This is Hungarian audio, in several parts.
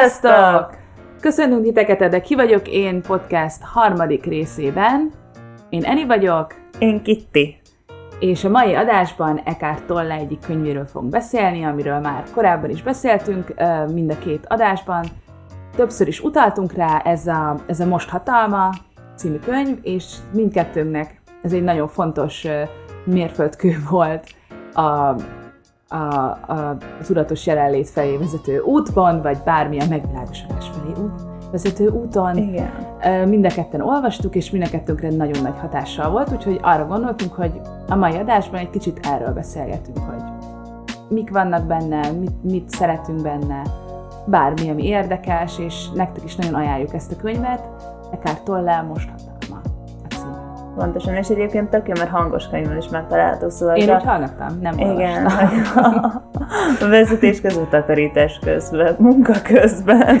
Sziasztok! Köszönünk titeket, de ki vagyok én podcast harmadik részében. Én Eni vagyok. Én Kitti. És a mai adásban Eckhart Tolle egyik könyvéről fogunk beszélni, amiről már korábban is beszéltünk mind a két adásban. Többször is utaltunk rá, ez a, ez a Most Hatalma című könyv, és mindkettőnknek ez egy nagyon fontos mérföldkő volt a a, a tudatos jelenlét felé vezető útban, vagy bármilyen megvilágosodás felé út, vezető úton. Igen. Mind a ketten olvastuk, és mind a kettőnkre nagyon nagy hatással volt, úgyhogy arra gondoltunk, hogy a mai adásban egy kicsit erről beszélgetünk, hogy mik vannak benne, mit, mit szeretünk benne, bármi, ami érdekes, és nektek is nagyon ajánljuk ezt a könyvet. Eckhart Tolle most Pontosan, és egyébként tök jó, mert hangos könyvben is megtalálható, szóval... Én úgy hallgattam, nem Igen. a vezetés közben, takarítás közben, munka közben,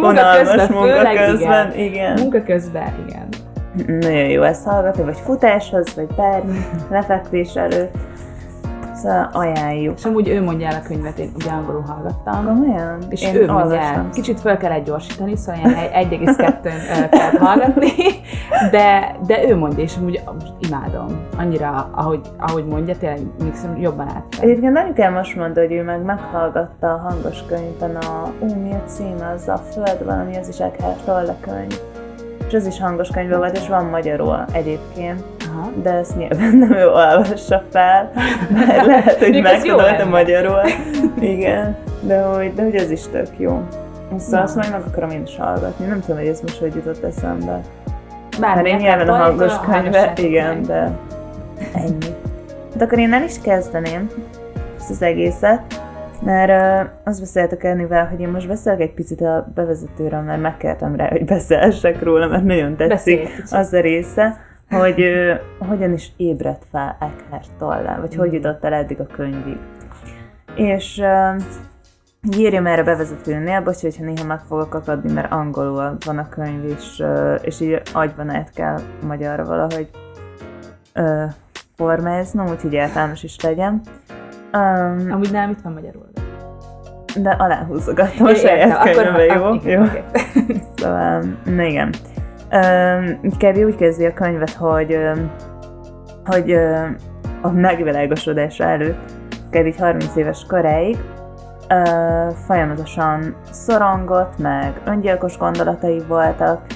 munka közben, munka közben, igen. igen. Munka közben, igen. Nagyon jó ezt hallgatni, vagy futáshoz, vagy bármi, lefekvés előtt. Szóval ajánljuk. És amúgy ő mondja el a könyvet, én ugye angolul hallgattam. Komolyan? És én ő mondja el. Kicsit fel kellett gyorsítani, szóval ilyen 1,2-n kell hallgatni, de, de ő mondja, és amúgy imádom. Annyira, ahogy, ahogy mondja, tényleg még jobban át. Egyébként anyukám most mondta, hogy ő meg meghallgatta a hangos könyvben a, ú, mi a címe, az a Föld valami, az is Eckhart Tolle könyv és ez is hangos könyvben volt, és van magyarul egyébként. Aha. De ezt nyilván nem ő olvassa fel, mert lehet, hogy megtanulta magyarul. Igen, de hogy, de hogy ez is tök jó. Szóval azt majd meg akarom én is hallgatni. Nem tudom, hogy ez most hogy jutott eszembe. Bár én nyilván a hangos könyve, igen, de ennyi. Hát akkor én el is kezdeném ezt az egészet. Mert uh, azt beszéltek Ennivel, hogy én most beszélek egy picit a bevezetőről, mert megkértem rá, hogy beszélsek róla, mert nagyon tetszik Beszélj, az a része, hogy uh, hogyan is ébredt fel Eckhart Tolle, vagy mm. hogy jutott el eddig a könyvig. És uh, írjam erre bevezetőnél, bocs, hogyha néha meg fogok akadni, mert angolul van a könyv, és, uh, és így agyban át kell magyarra valahogy uh, formáznom, úgyhogy értelmes is legyen. Um, Amúgy nem, itt van magyarul. De aláhúzogattam a saját könyvbe, jó? Ah, jó. Okay. szóval, na igen. Kevi úgy kezdi a könyvet, hogy, hogy a megvilágosodása előtt, Kevi 30 éves koráig folyamatosan szorongott, meg öngyilkos gondolatai voltak,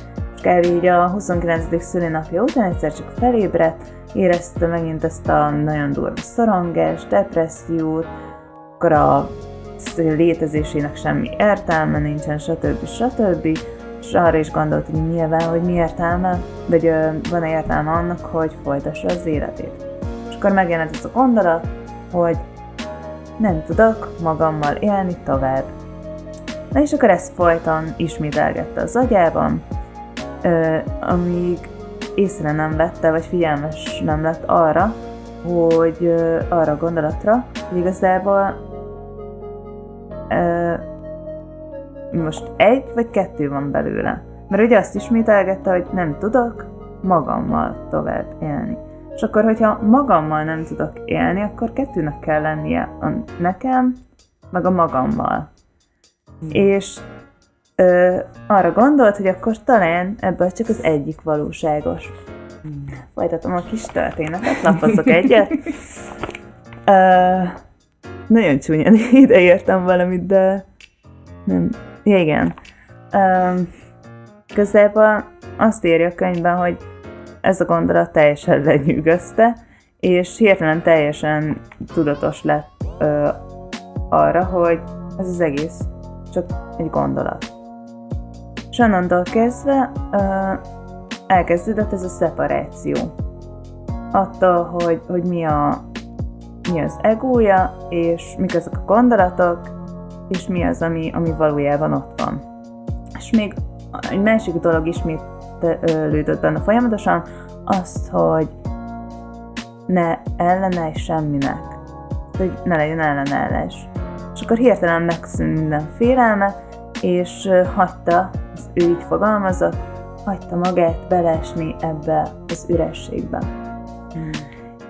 és így a 29. szülinapja után egyszer csak felébredt, érezte megint ezt a nagyon durva szorongást, depressziót, akkor a létezésének semmi értelme nincsen, stb. stb. És arra is gondolt, hogy nyilván, hogy mi értelme, vagy van értelme annak, hogy folytassa az életét. És akkor megjelent ez a gondolat, hogy nem tudok magammal élni tovább. Na és akkor ezt folyton ismételgette az agyában, amíg észre nem vette, vagy figyelmes nem lett arra, hogy arra a gondolatra, hogy igazából most egy vagy kettő van belőle. Mert ugye azt ismételgette, hogy nem tudok magammal tovább élni. És akkor, hogyha magammal nem tudok élni, akkor kettőnek kell lennie a nekem, meg a magammal. Hmm. És ö, arra gondolt, hogy akkor talán ebből csak az egyik valóságos. Hmm. Folytatom a kis történetet, lapozok egyet. Ö, nagyon csúnyán ideértem valamit, de nem. Ja, igen. Ö, közelben azt írja a könyvben, hogy ez a gondolat teljesen lenyűgözte, és hirtelen teljesen tudatos lett ö, arra, hogy ez az egész csak egy gondolat. És onnantól kezdve uh, elkezdődött ez a szeparáció. Attól, hogy, hogy mi, a, mi az egója, és mik azok a gondolatok, és mi az, ami, ami valójában ott van. És még egy másik dolog ismétlődött benne folyamatosan, azt, hogy ne ellene semminek. Hogy ne legyen ellenállás. És akkor hirtelen megszűnt minden félelme, és hagyta az ő így fogalmazott, hagyta magát belesni ebbe az ürességbe. Hmm.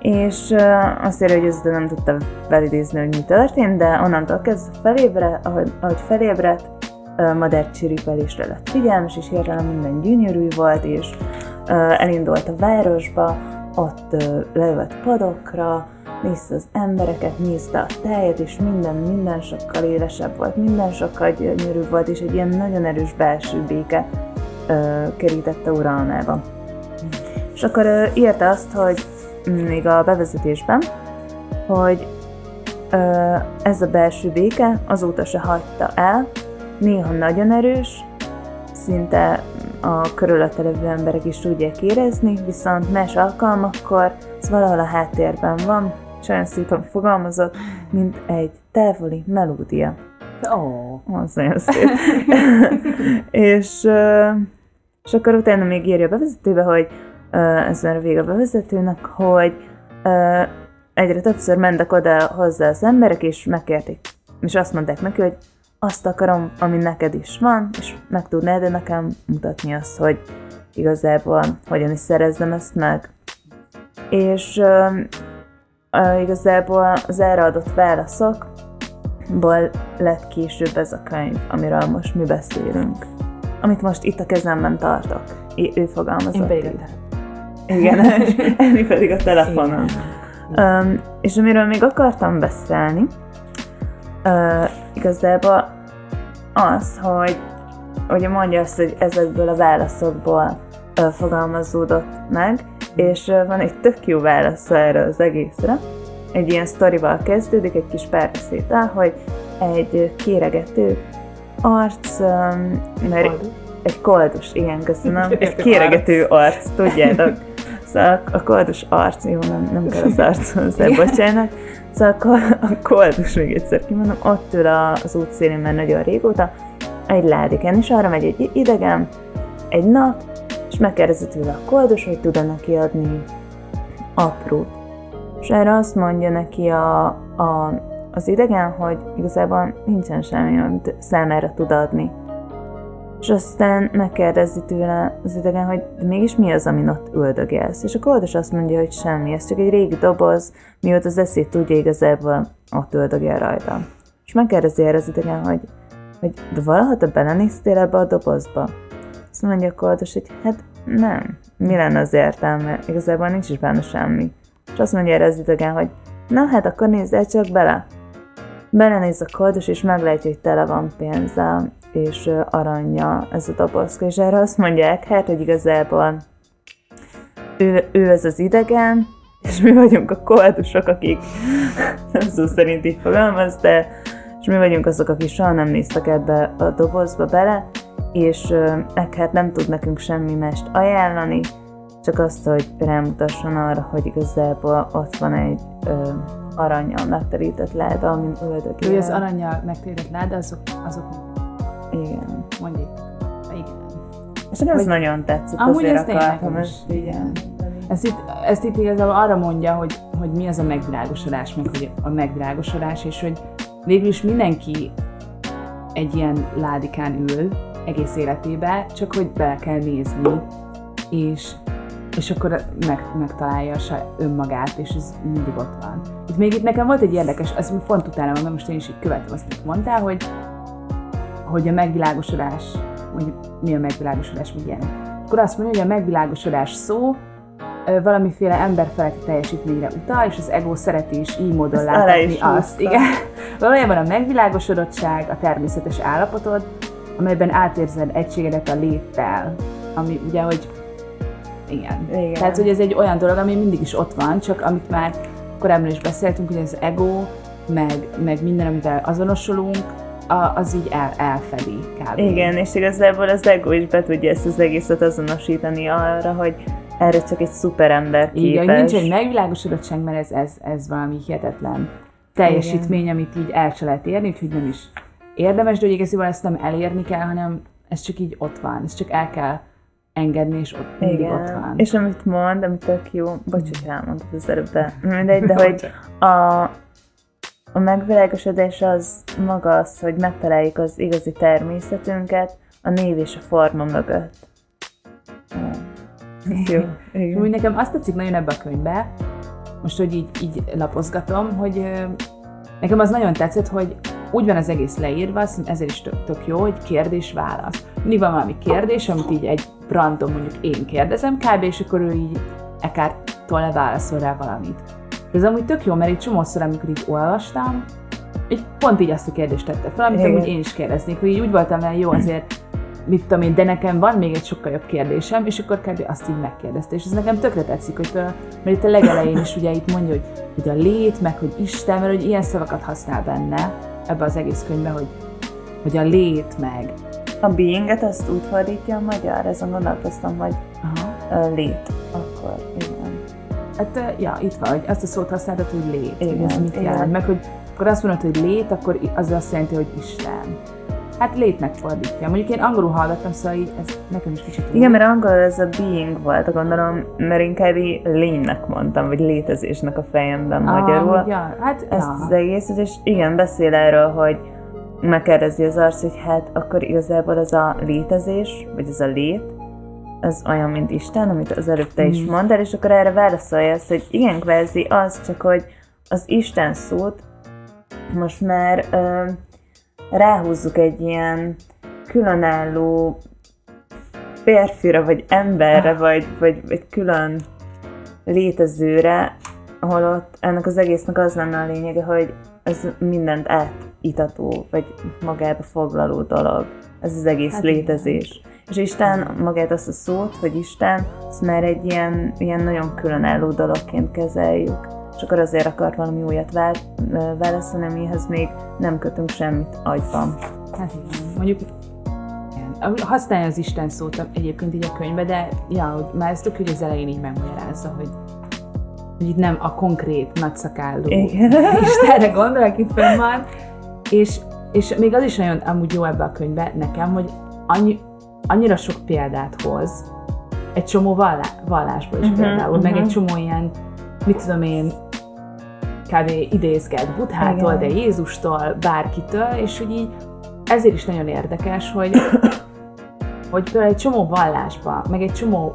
És azt írja, hogy ezt nem tudta felidézni, hogy mi történt, de onnantól kezdve felébred, ahogy, ahogy felébredt, madárcsiripelésre lett figyelmes, és hirtelen minden gyönyörű volt, és elindult a városba, ott leült padokra, nézte az embereket, nézte a tájat, és minden, minden sokkal élesebb volt, minden sokkal gyönyörűbb volt, és egy ilyen nagyon erős belső béke kerítette uralmába. És akkor írta azt, hogy még a bevezetésben, hogy ez a belső béke azóta se hagyta el, néha nagyon erős, szinte a körülötte levő emberek is tudják érezni, viszont más alkalmakkor ez valahol a háttérben van, és olyan szépen fogalmazott, mint egy távoli melódia. Ó. Oh. Az nagyon szép. és, és akkor utána még írja a bevezetőbe, hogy ez már a vége a bevezetőnek, hogy egyre többször mentek oda hozzá az emberek, és megkérték, és azt mondták neki, hogy azt akarom, ami neked is van, és meg tudnád de nekem mutatni azt, hogy igazából hogyan is szerezzem ezt meg. És uh, igazából az erre adott válaszokból lett később ez a könyv, amiről most mi beszélünk. Amit most itt a kezemben tartok. É, ő fogalmazott. Én pedig Igen, Emi pedig a telefonon. Um, és amiről még akartam beszélni, uh, igazából az, hogy ugye mondja azt, hogy ezekből a válaszokból uh, fogalmazódott meg, és van egy tök jó válasz erre az egészre. Egy ilyen sztorival kezdődik, egy kis párbeszéddel, hogy egy kéregető arc, mert koldus. egy koldus, igen, köszönöm, egy kéregető arc, tudjátok. Szóval a koldus arc, jó, nem, nem kell az arc hozzá, bocsánat. Szóval a koldus, még egyszer kimondom, ott ül az útszélén már nagyon régóta, egy ládiken, és arra megy egy idegen, egy nap, és megkérdezi tőle a koldus, hogy tud-e neki adni aprót. És erre azt mondja neki a, a, az idegen, hogy igazából nincsen semmi, amit számára tud adni. És aztán megkérdezi tőle az idegen, hogy de mégis mi az, amin ott üldögélsz? És a koldus azt mondja, hogy semmi, ez csak egy régi doboz, mióta az eszét tudja igazából ott üldögél rajta. És megkérdezi erre az idegen, hogy, hogy de valaha te belenéztél ebbe a dobozba? Azt mondja a koldus, hogy hát nem, mi lenne az értelme? Igazából nincs is benne semmi. És azt mondja erre az idegen, hogy na hát akkor nézzel csak bele. Belenéz a koldus, és meglátja, hogy tele van pénzzel, és aranya ez a dobozka, és erre azt mondják, hát, hogy igazából ő, ő ez az idegen, és mi vagyunk a koldusok, akik nem szó szerint így fogalmaz, de és mi vagyunk azok, akik soha nem néztek ebbe a dobozba bele, és hát nem tud nekünk semmi mást ajánlani, csak azt, hogy rámutasson arra, hogy igazából ott van egy ö, aranyjal megterített láda, amin öldögél. Ő az aranyjal megterített láda, azok, azok Igen. mondjuk. Igen. És ez nagyon tetszett, Amúgy azért ez akartam ezt igen. Ezt itt, ezt itt igazából arra mondja, hogy, hogy mi az a megvilágosodás, meg hogy a megvilágosodás, és hogy végül is mindenki egy ilyen ládikán ül, egész életébe, csak hogy bele kell nézni, és, és akkor meg, megtalálja önmagát, és ez mindig ott van. Itt még itt nekem volt egy érdekes, azt pont utána mondom, most én is így követem azt, amit mondtál, hogy, hogy a megvilágosodás, hogy mi a megvilágosodás, meg ilyen. Akkor azt mondja, hogy a megvilágosodás szó valamiféle emberfeletti teljesítményre utal, és az ego szereti is így módon látni azt. Igen. Valójában a megvilágosodottság, a természetes állapotod, amelyben átérzed egységedet a léttel, ami ugye, hogy igen. Igen. Tehát, hogy ez egy olyan dolog, ami mindig is ott van, csak amit már korábban is beszéltünk, hogy az ego, meg, meg minden, amivel azonosulunk, a, az így el, elfedi kb. Igen, és igazából az ego is be tudja ezt az egészet azonosítani arra, hogy erre csak egy szuperember képes. Igen, nincs egy megvilágosodottság, mert ez, ez, ez valami hihetetlen teljesítmény, Igen. amit így el se lehet érni, úgyhogy nem is érdemes, de hogy igazából ezt nem elérni kell, hanem ez csak így ott van, ez csak el kell engedni, és ott mindig Igen. ott van. És amit mond, amit tök jó, bocs, hogy elmondtad az előbb, de mindegy, de hogy a, a megvilágosodás az maga az, hogy megtaláljuk az igazi természetünket a név és a forma mögött. Ó, ez jó. Igen. úgy nekem azt tetszik nagyon ebbe a könyvbe, most, hogy így, így lapozgatom, hogy nekem az nagyon tetszett, hogy úgy van az egész leírva, azt ezért is tök, tök jó, hogy kérdés-válasz. Mindig van valami kérdés, amit így egy random mondjuk én kérdezem kb. és akkor ő így Eckhart-tól leválaszol rá valamit. Ez amúgy tök jó, mert egy csomószor, amikor így olvastam, így pont így azt a kérdést tette fel, amit amúgy én is kérdeznék, hogy így úgy voltam vele, jó azért, mit tudom én, de nekem van még egy sokkal jobb kérdésem, és akkor kb. azt így megkérdezte, és ez nekem tökre tetszik, hogy például, mert itt a legelején is ugye itt mondja, hogy, hogy a lét, meg hogy Isten, mert hogy ilyen szavakat használ benne, ebbe az egész könyvbe, hogy, hogy a lét, meg A beinget azt úgy fordítja a magyar, ezen gondolkoztam, hogy Aha. lét. Akkor, igen. Hát, ja, itt van, hogy azt a szót használtad, hogy lét, Igen, ez mit igen. jelent, meg hogy akkor azt mondod, hogy lét, akkor az azt jelenti, hogy Isten. Hát létnek fordítja. Mondjuk én angolul hallgattam, szóval így ez nekem is kicsit Igen, mert angolul ez a being volt, gondolom, mert inkább így lénynek mondtam, vagy létezésnek a fejemben magyarul. Ah, ja, hát, ezt ja. az egészet, és igen, beszél erről, hogy megkérdezi az arc, hogy hát akkor igazából az a létezés, vagy az a lét, az olyan, mint Isten, amit az előbb te is Mhm. mondtál, és akkor erre válaszolja azt, hogy igen, kvázi az, csak hogy az Isten szót most már ö, ráhúzzuk egy ilyen különálló férfira, vagy emberre, vagy, vagy, vagy külön létezőre, holott ennek az egésznek az lenne a lényege, hogy ez mindent átítató, vagy magába foglaló dolog. Ez az egész Hát hát igen. És Isten magát azt a szót, hogy Isten, azt már egy ilyen, ilyen nagyon különálló dologként kezeljük. És akkor azért akart valami újat vá- választani, amihez még nem kötünk semmit agyban. Hát igen, mondjuk használja az Isten szót egyébként így a könyvbe, de ja, hogy már ezt tök, hogy az elején így megmagyarázza, hogy, hogy itt nem a konkrét nagyszakálló. Istenre gondol, aki fönn van, és, és még az is nagyon amúgy jó ebbe a könyvbe nekem, hogy annyi, annyira sok példát hoz, egy csomó vallá, vallásból is Mhm, például, meg mhm. egy csomó ilyen, mit tudom én, kb. idézget Buddhától, Igen. de Jézustól, bárkitől, és hogy így ezért is nagyon érdekes, hogy, hogy például egy csomó vallásba, meg egy csomó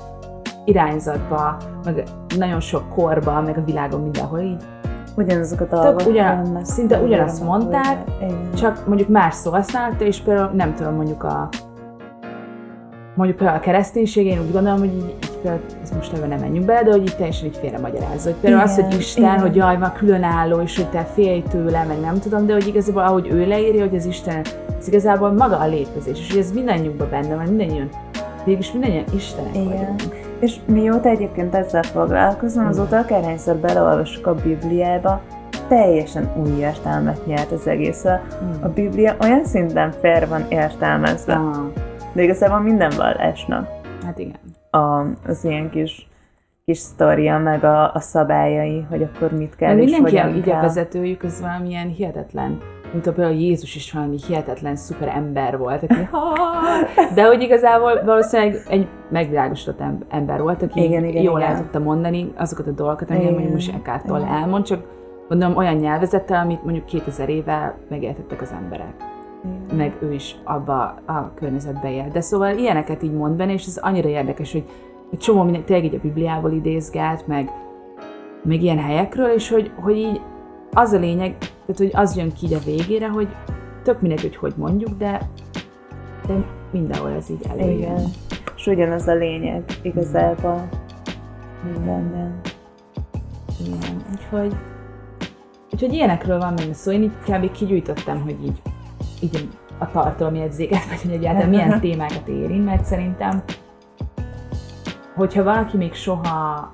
irányzatba, meg nagyon sok korba, meg a világon mindenhol így, Ugyanazok a dolgok. ugyan- szinte ugyanazt mondták. Igen. csak mondjuk más szó használta, és például nem tudom, mondjuk a mondjuk például a kereszténység, én úgy gondolom, hogy így, így például, ez most ebben nem menjünk bele, de hogy így teljesen így félre magyarázza. Hogy például az, Igen, hogy Isten, igen. hogy jaj, már különálló, és hogy te félj tőle, meg nem tudom, de hogy igazából ahogy ő leírja, hogy az Isten, ez igazából maga a létezés, és hogy ez mindannyiunkban benne van, mindannyian, végülis mindannyian Istenek Igen. vagyunk. És mióta egyébként ezzel foglalkozom, azóta akárhányszor beleolvasok a Bibliába, teljesen új értelmet nyert az egész. A, a Biblia olyan szinten fair van értelmezve, Ah, de igazából minden vallásnak hát igen. a, az ilyen kis, kis sztoria, meg a, a szabályai, hogy akkor mit kell Mert és mindenki így a kell. vezetőjük, az valamilyen hihetetlen, mint a például Jézus is valami hihetetlen szuper ember volt, aki de hogy igazából valószínűleg egy megvilágosodott em- ember volt, aki Igen, igen, jól igen. el tudta mondani azokat a dolgokat, amiket mondjuk most Ekártól igen. elmond, csak gondolom olyan nyelvezettel, amit mondjuk 2000 éve megértettek az emberek. Meg ő is abba a környezetbe él. De szóval ilyeneket így mond benne, és ez annyira érdekes, hogy egy csomó minden, tényleg így a Bibliából idézgát, meg, meg ilyen helyekről, és hogy, hogy így az a lényeg, tehát hogy az jön ki így a végére, hogy tök mindegy, hogy hogy mondjuk, de, de mindenhol ez így előjön. Igen. És ugyanaz a lényeg igazából mindenben. Igen. Úgyhogy, úgyhogy ilyenekről van benne szó. Én így kb. kigyűjtöttem, hogy így, így a tartalomjegyzéket, vagy hogy egyáltalán milyen témákat érint, mert szerintem, hogyha valaki még soha,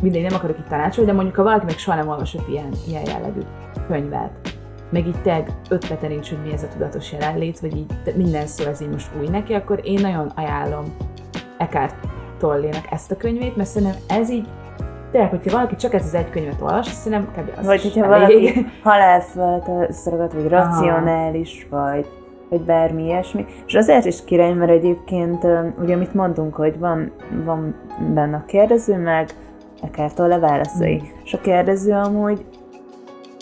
mindegy, nem akarok itt tanácsolni, de mondjuk ha valaki még soha nem olvasott ilyen, ilyen jellegű könyvet, meg így teg ötlete nincs, hogy mi ez a tudatos jelenlét, vagy így minden szó ez így most új neki, akkor én nagyon ajánlom Eckhart Tollének ezt a könyvét, mert szerintem ez így tényleg, hogyha valaki csak ez az egy könyvet olvas, szerintem kb. az Vagy hogyha elég. valaki halálföld összeragadt, vagy racionális, vagy, vagy bármi ilyesmi. És azért is király, mert egyébként, ugye amit mondtunk, hogy van, van benne a kérdező, meg akártól leválaszai. Mm. És a kérdező amúgy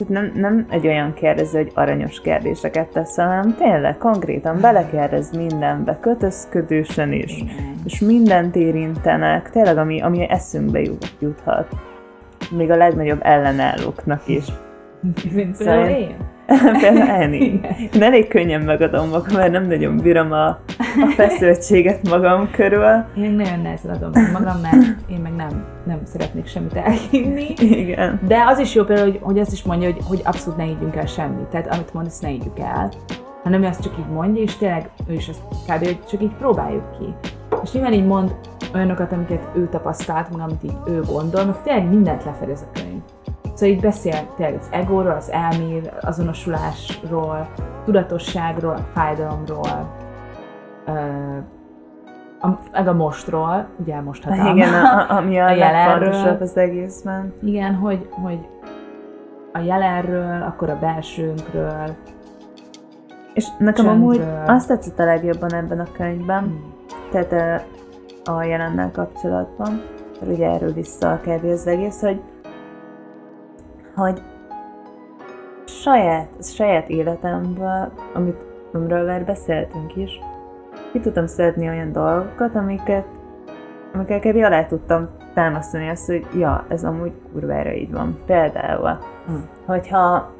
nem, nem egy olyan kérdező, hogy aranyos kérdéseket tesz, hanem tényleg konkrétan belekérdez mindenbe, kötözködősen is. És mindent érintenek, tényleg ami, ami eszünkbe jut, juthat. Még a legnagyobb ellenállóknak is. Mint Szóval én. Például. Én elég könnyen megadom magam, mert nem nagyon bírom a, a feszültséget magam körül. Én nagyon nehezen adom meg magam, mert én meg nem, nem szeretnék semmit elhinni. Igen. De az is jó például, hogy, hogy azt is mondja, hogy, hogy abszolút ne higgyünk el semmit. Tehát amit mond, ezt ne higgyük el. Hanem ő azt csak így mondja, és tényleg ő is azt kb. hogy csak így próbáljuk ki. És nyilván így mond olyanokat, amiket ő tapasztalt, meg amit így ő gondol, meg tényleg mindent lefedez a könyv. Szóval itt beszél tényleg az egóról, az elmér, azonosulásról, tudatosságról, a fájdalomról, a, meg a mostról, ugye most hatalma. Igen, a, ami a, A jelenről. az egészben. Igen, hogy, hogy a jelenről, akkor a belsőnkről. És nekem Csendről. amúgy azt tetszett a legjobban ebben a könyvben, Hmm. tehát ö, a jelennel kapcsolatban, ugye erről vissza kb. az egész, hogy, hogy saját, saját életemben, amit, amiről már beszéltünk is, ki tudtam szedni olyan dolgokat, amiket, amiket kb. alá tudtam támasztani azt, hogy ja, ez amúgy kurvára így van. Például, Hm. hogyha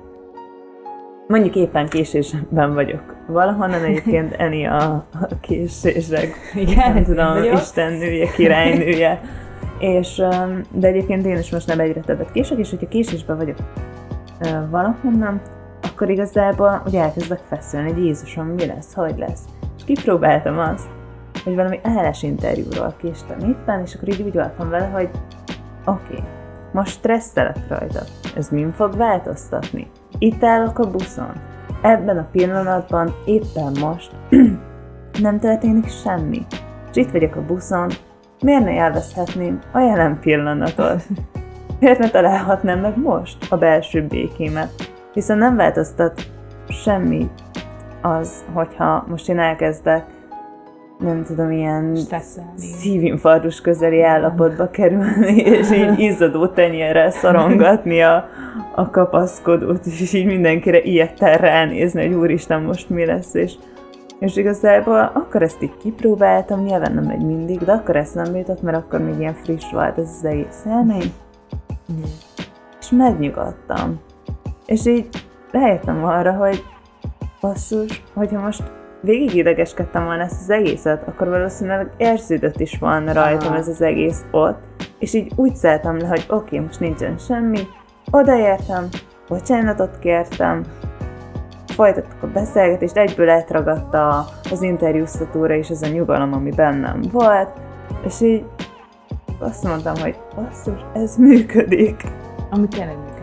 mondjuk éppen késésben vagyok valahonnan, egyébként Eni a, a késések Igen, nem tudom, vagyok. istennője, királynője. És, de egyébként én is most nem egyre többet kések, és hogyha késésben vagyok valahonnan, akkor igazából ugye elkezdek feszülni, hogy Jézusom, mi lesz, hogy lesz. És kipróbáltam azt, hogy valami állásinterjúról késtem éppen, és akkor így úgy voltam vele, hogy oké, okay, most stresszelek rajta. Ez mind fog változtatni? Itt állok a buszon. Ebben a pillanatban, éppen most nem történik semmi. És itt vagyok a buszon, miért ne élvezhetném a jelen pillanatot? Miért ne találhatnám meg most a belső békémet? Hiszen nem változtat semmi az, hogyha most én elkezdek, nem tudom, ilyen Stresszelni. szívinfarktus közeli állapotba kerülni, és így izzadó tenyérrel szorongatni a, a kapaszkodót, és így mindenkire ilyetten ránézni, hogy úristen, most mi lesz, és, és igazából akkor ezt így kipróbáltam, nyilván nem megy mindig, de akkor ezt nem jutott, mert akkor még ilyen friss volt ez az egész élmény, és megnyugodtam. És így rájöttem arra, hogy basszus, hogyha most végig idegeskedtem volna ezt az egészet, akkor valószínűleg érződött is volna rajtam Aha. ez az egész ott, és így úgy szálltam le, hogy oké, okay, most nincsen semmi, odaértem, bocsánatot kértem, folytattuk a beszélgetést, egyből elragadta az interjúztatóra is az a nyugalom, ami bennem volt, és így azt mondtam, hogy basszus, ez működik. Ami tényleg működik.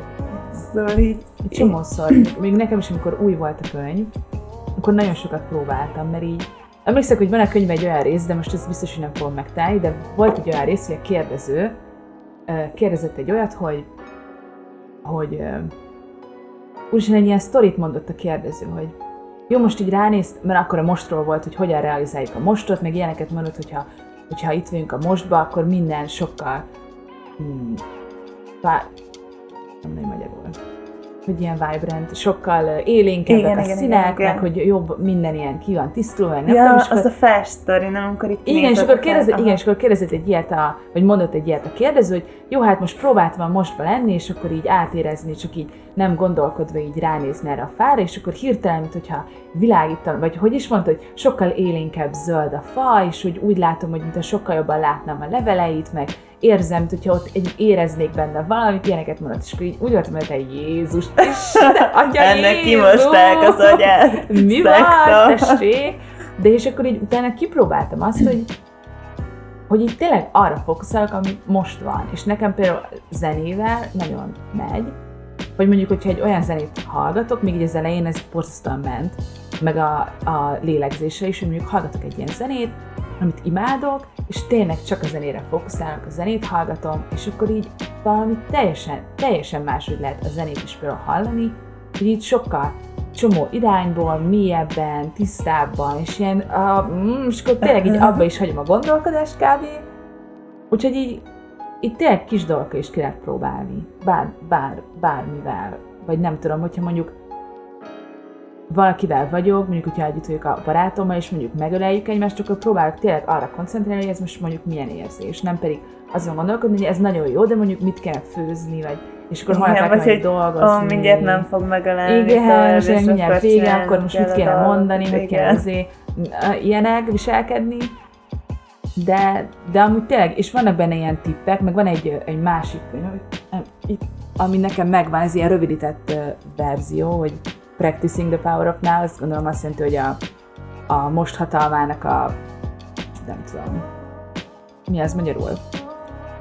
Szóval így, Egy csomószor, még nekem is, amikor új volt a könyv, akkor nagyon sokat próbáltam, mert így Emlékszek, hogy van a könyvben egy olyan rész, de most ezt biztos, hogy nem fogom megtalálni, de volt egy olyan rész, hogy a kérdező kérdezett egy olyat, hogy, hogy úristen egy ilyen sztorit mondott a kérdező, hogy jó, most így ránézt, mert akkor a mostról volt, hogy hogyan realizáljuk a mostot, meg ilyeneket mondott, hogyha, hogyha itt vagyunk a mostba, akkor minden sokkal hmm, vá- nem nagyon magyarul hogy ilyen vibrant, sokkal ö, élénkebbek Igen, a igen, színek, igen, meg hogy jobb minden ilyen ki van tisztulva, nem ja, tudom, és akkor, az a fast story, nem? Amikor itt igen, és akkor, a fel- igen, és akkor kérdezett egy ilyet, a, vagy mondott egy ilyet a kérdező, hogy jó, hát most próbáltam mostba lenni, és akkor így átérezni, csak így nem gondolkodva így ránézni erre a fára, és akkor hirtelen, mint hogyha világítan, vagy hogy is mondta, hogy sokkal élénkebb zöld a fa, és hogy úgy látom, hogy mintha sokkal jobban látnám a leveleit, meg érzem, mint hogyha ott egy éreznék benne valamit, ilyeneket mondott, és akkor így úgy voltam, hogy te Jézus, Isten, atya Ennek Jézus! kimosták az agyát. Mi van, tessék? De és akkor így utána kipróbáltam azt, hogy hogy így tényleg arra fókuszálok, ami most van. És nekem például zenével nagyon megy, hogy mondjuk, hogyha egy olyan zenét hallgatok, még így az elején ez borzasztóan ment, meg a, a lélegzésre is, hogy mondjuk hallgatok egy ilyen zenét, amit imádok, és tényleg csak a zenére fókuszálok, a zenét hallgatom, és akkor így valami teljesen, teljesen máshogy lehet a zenét is például hallani, hogy így sokkal csomó irányból, mélyebben, tisztábban, és ilyen, uh, mm, és akkor tényleg így abba is hagyom a gondolkodást kb. Úgyhogy így, így tényleg kis dolgokkal is ki lehet próbálni. Bár, bár, bármivel. Vagy nem tudom, hogyha mondjuk valakivel vagyok, mondjuk, hogyha együtt vagyok a barátommal, és mondjuk megöleljük egymást, akkor próbálok tényleg arra koncentrálni, hogy ez most mondjuk milyen érzés, nem pedig azon gondolkodni, hogy ez nagyon jó, de mondjuk mit kell főzni, vagy és akkor holnap kell hogy dolgozni. Ó, mindjárt nem fog megölelni. Igen, és mindjárt akkor vége, akkor most mit kéne mondani, hogy kell azért ilyenek, viselkedni. De, de amúgy tényleg, és vannak benne ilyen tippek, meg van egy, egy másik könyv, ami- nekem megvan, ez ilyen rövidített verzió, hogy Practicing the Power of Now, azt gondolom azt jelenti, hogy a, a most hatalmának a, nem tudom, mi az magyarul?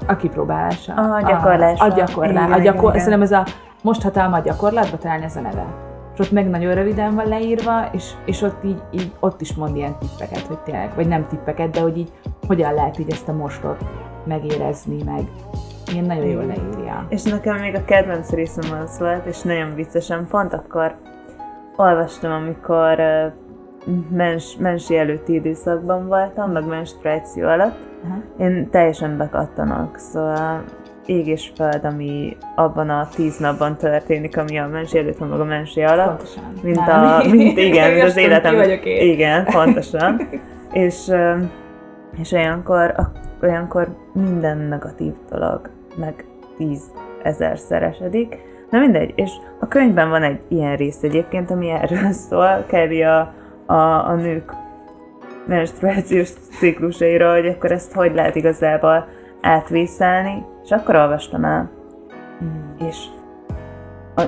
A kipróbálása. A gyakorlása. A, a gyakorlás. A gyakor, igen. Szerintem ez a most hatalma a gyakorlatba, talán ez a neve. És ott meg nagyon röviden van leírva, és, és ott így, így, ott is mond ilyen tippeket, hogy tényleg, vagy nem tippeket, de hogy így hogyan lehet így ezt a mostot megérezni, meg ilyen nagyon jól leírja. És nekem még a kedvenc részem az volt, és nagyon viccesen pont akkor olvastam, amikor mens, mensi előtti időszakban voltam, meg menstruáció alatt. Aha. Én teljesen bekattanok, szóval ég és föld, ami abban a tíz napban történik, ami a mensi előtt meg a mensi alatt. Pontosan. Mint, a, mint igen, mint az életem. Igen, pontosan. és, és olyankor, olyankor minden negatív dolog meg tíz ezer szeresedik. Na mindegy, és a könyvben van egy ilyen rész egyébként, ami erről szól, Kelly a, a, a nők menstruációs ciklusaira, hogy akkor ezt hogy lehet igazából átvészelni, és akkor olvastam el. És a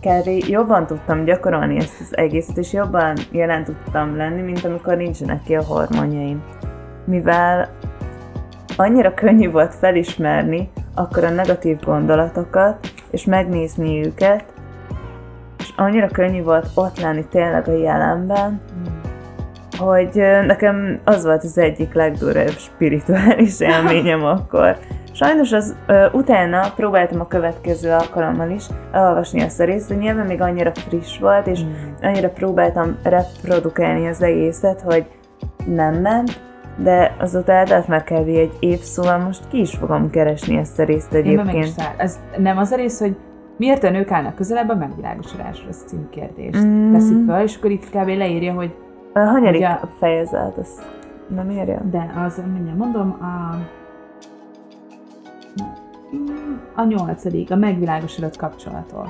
Kerry jobban tudtam gyakorolni ezt az egészet, és jobban jelen tudtam lenni, mint amikor nincsenek ki a hormonjaim. Mivel annyira könnyű volt felismerni akkor a negatív gondolatokat, és megnézni őket, és annyira könnyű volt ott lenni tényleg a jelenben, hogy nekem az volt az egyik legdurvább spirituális élményem akkor. Sajnos az ö, utána próbáltam a következő alkalommal is elolvasni ezt a részt, de nyilván még annyira friss volt, és annyira próbáltam reprodukálni az egészet, hogy nem ment, de azóta eltelt már kb. egy év, szóval most ki is fogom keresni ezt a részt Én egyébként. száll. Ez nem az a rész, hogy miért a nők állnak közelebb a megvilágosodásra, ez című kérdést Mm. teszi föl, és akkor itt kb. leírja, hogy A hanyadik Ugye- fejezet, azt nem írja? de az, mindjárt mondom, a a nyolcadik, a megvilágosodott kapcsolatok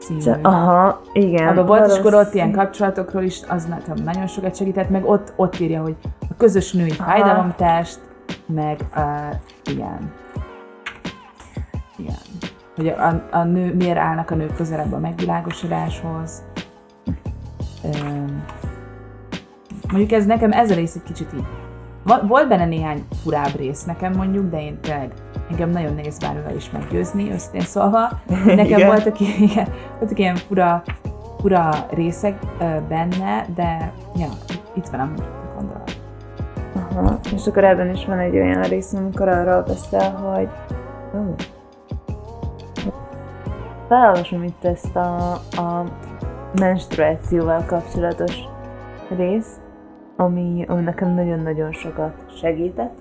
című. Csak- Aha, igen. Abban volt, és akkor ott ilyen kapcsolatokról is, az nekem nagyon sokat segített, meg ott, ott írja, hogy a közös női Aha. fájdalomtest, meg uh, igen. Igen. Hogy a, a nő, miért állnak a nők közelebb a megvilágosodáshoz. Öm, mondjuk ez nekem ez a rész egy kicsit így. Volt benne néhány furább rész nekem mondjuk, de én tényleg engem nagyon nehéz bármivel is meggyőzni, őszintén szólva. Nekem voltak, i- igen, voltak ilyen fura, fura részek benne, de ja, itt van a gondolat. Aha, és akkor ebben is van egy olyan rész, amikor arról beszél, hogy ó, felolvasom itt ezt a, a menstruációval kapcsolatos részt, ami, ami nekem nagyon-nagyon sokat segített.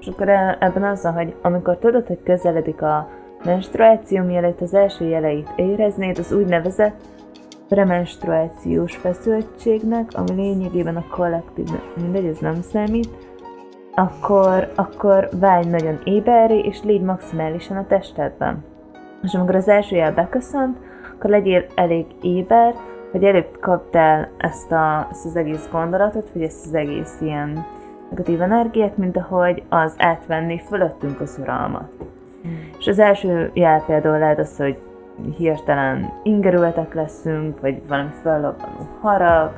És akkor e- ebben az hogy amikor tudod, hogy közeledik a menstruáció, mielőtt az első jeleit éreznéd, az úgynevezett premenstruációs feszültségnek, ami lényegében a kollektív, mindegy, ez nem számít, akkor, akkor válj nagyon éberré, és légy maximálisan a testedben. És amikor az első jel beköszönt, akkor legyél elég éber, hogy előbb kapd el ezt, a, ezt az egész gondolatot, vagy ezt az egész ilyen negatív energiát, mint ahogy az átvenni fölöttünk az uralmat. És az első jel például lehet az, hogy hirtelen ingerültek leszünk, vagy valami fellobbanó harag,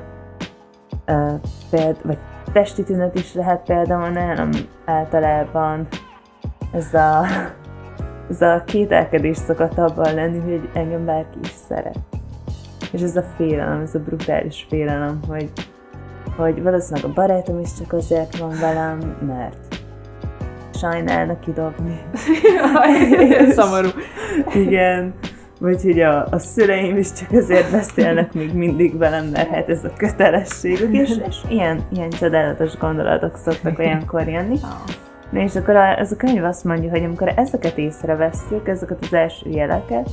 ö, péld, vagy testi tünet is lehet például nálam általában ez a, ez a kételkedés szokott abban lenni, hogy engem bárki is szeret. És ez a félelem, ez a brutális félelem, hogy, hogy valószínűleg a barátom is csak azért van velem, mert sajnálnak kidobni. Szomorú. Igen. Vagy hogy a, a szüleim is csak azért beszélnek még mindig velem, mert hát ez a kötelességük, és, és ilyen, ilyen csodálatos gondolatok szoktak olyankor jönni. Na és akkor a, ez a könyv azt mondja, hogy amikor ezeket észrevesszük, ezeket az első jeleket,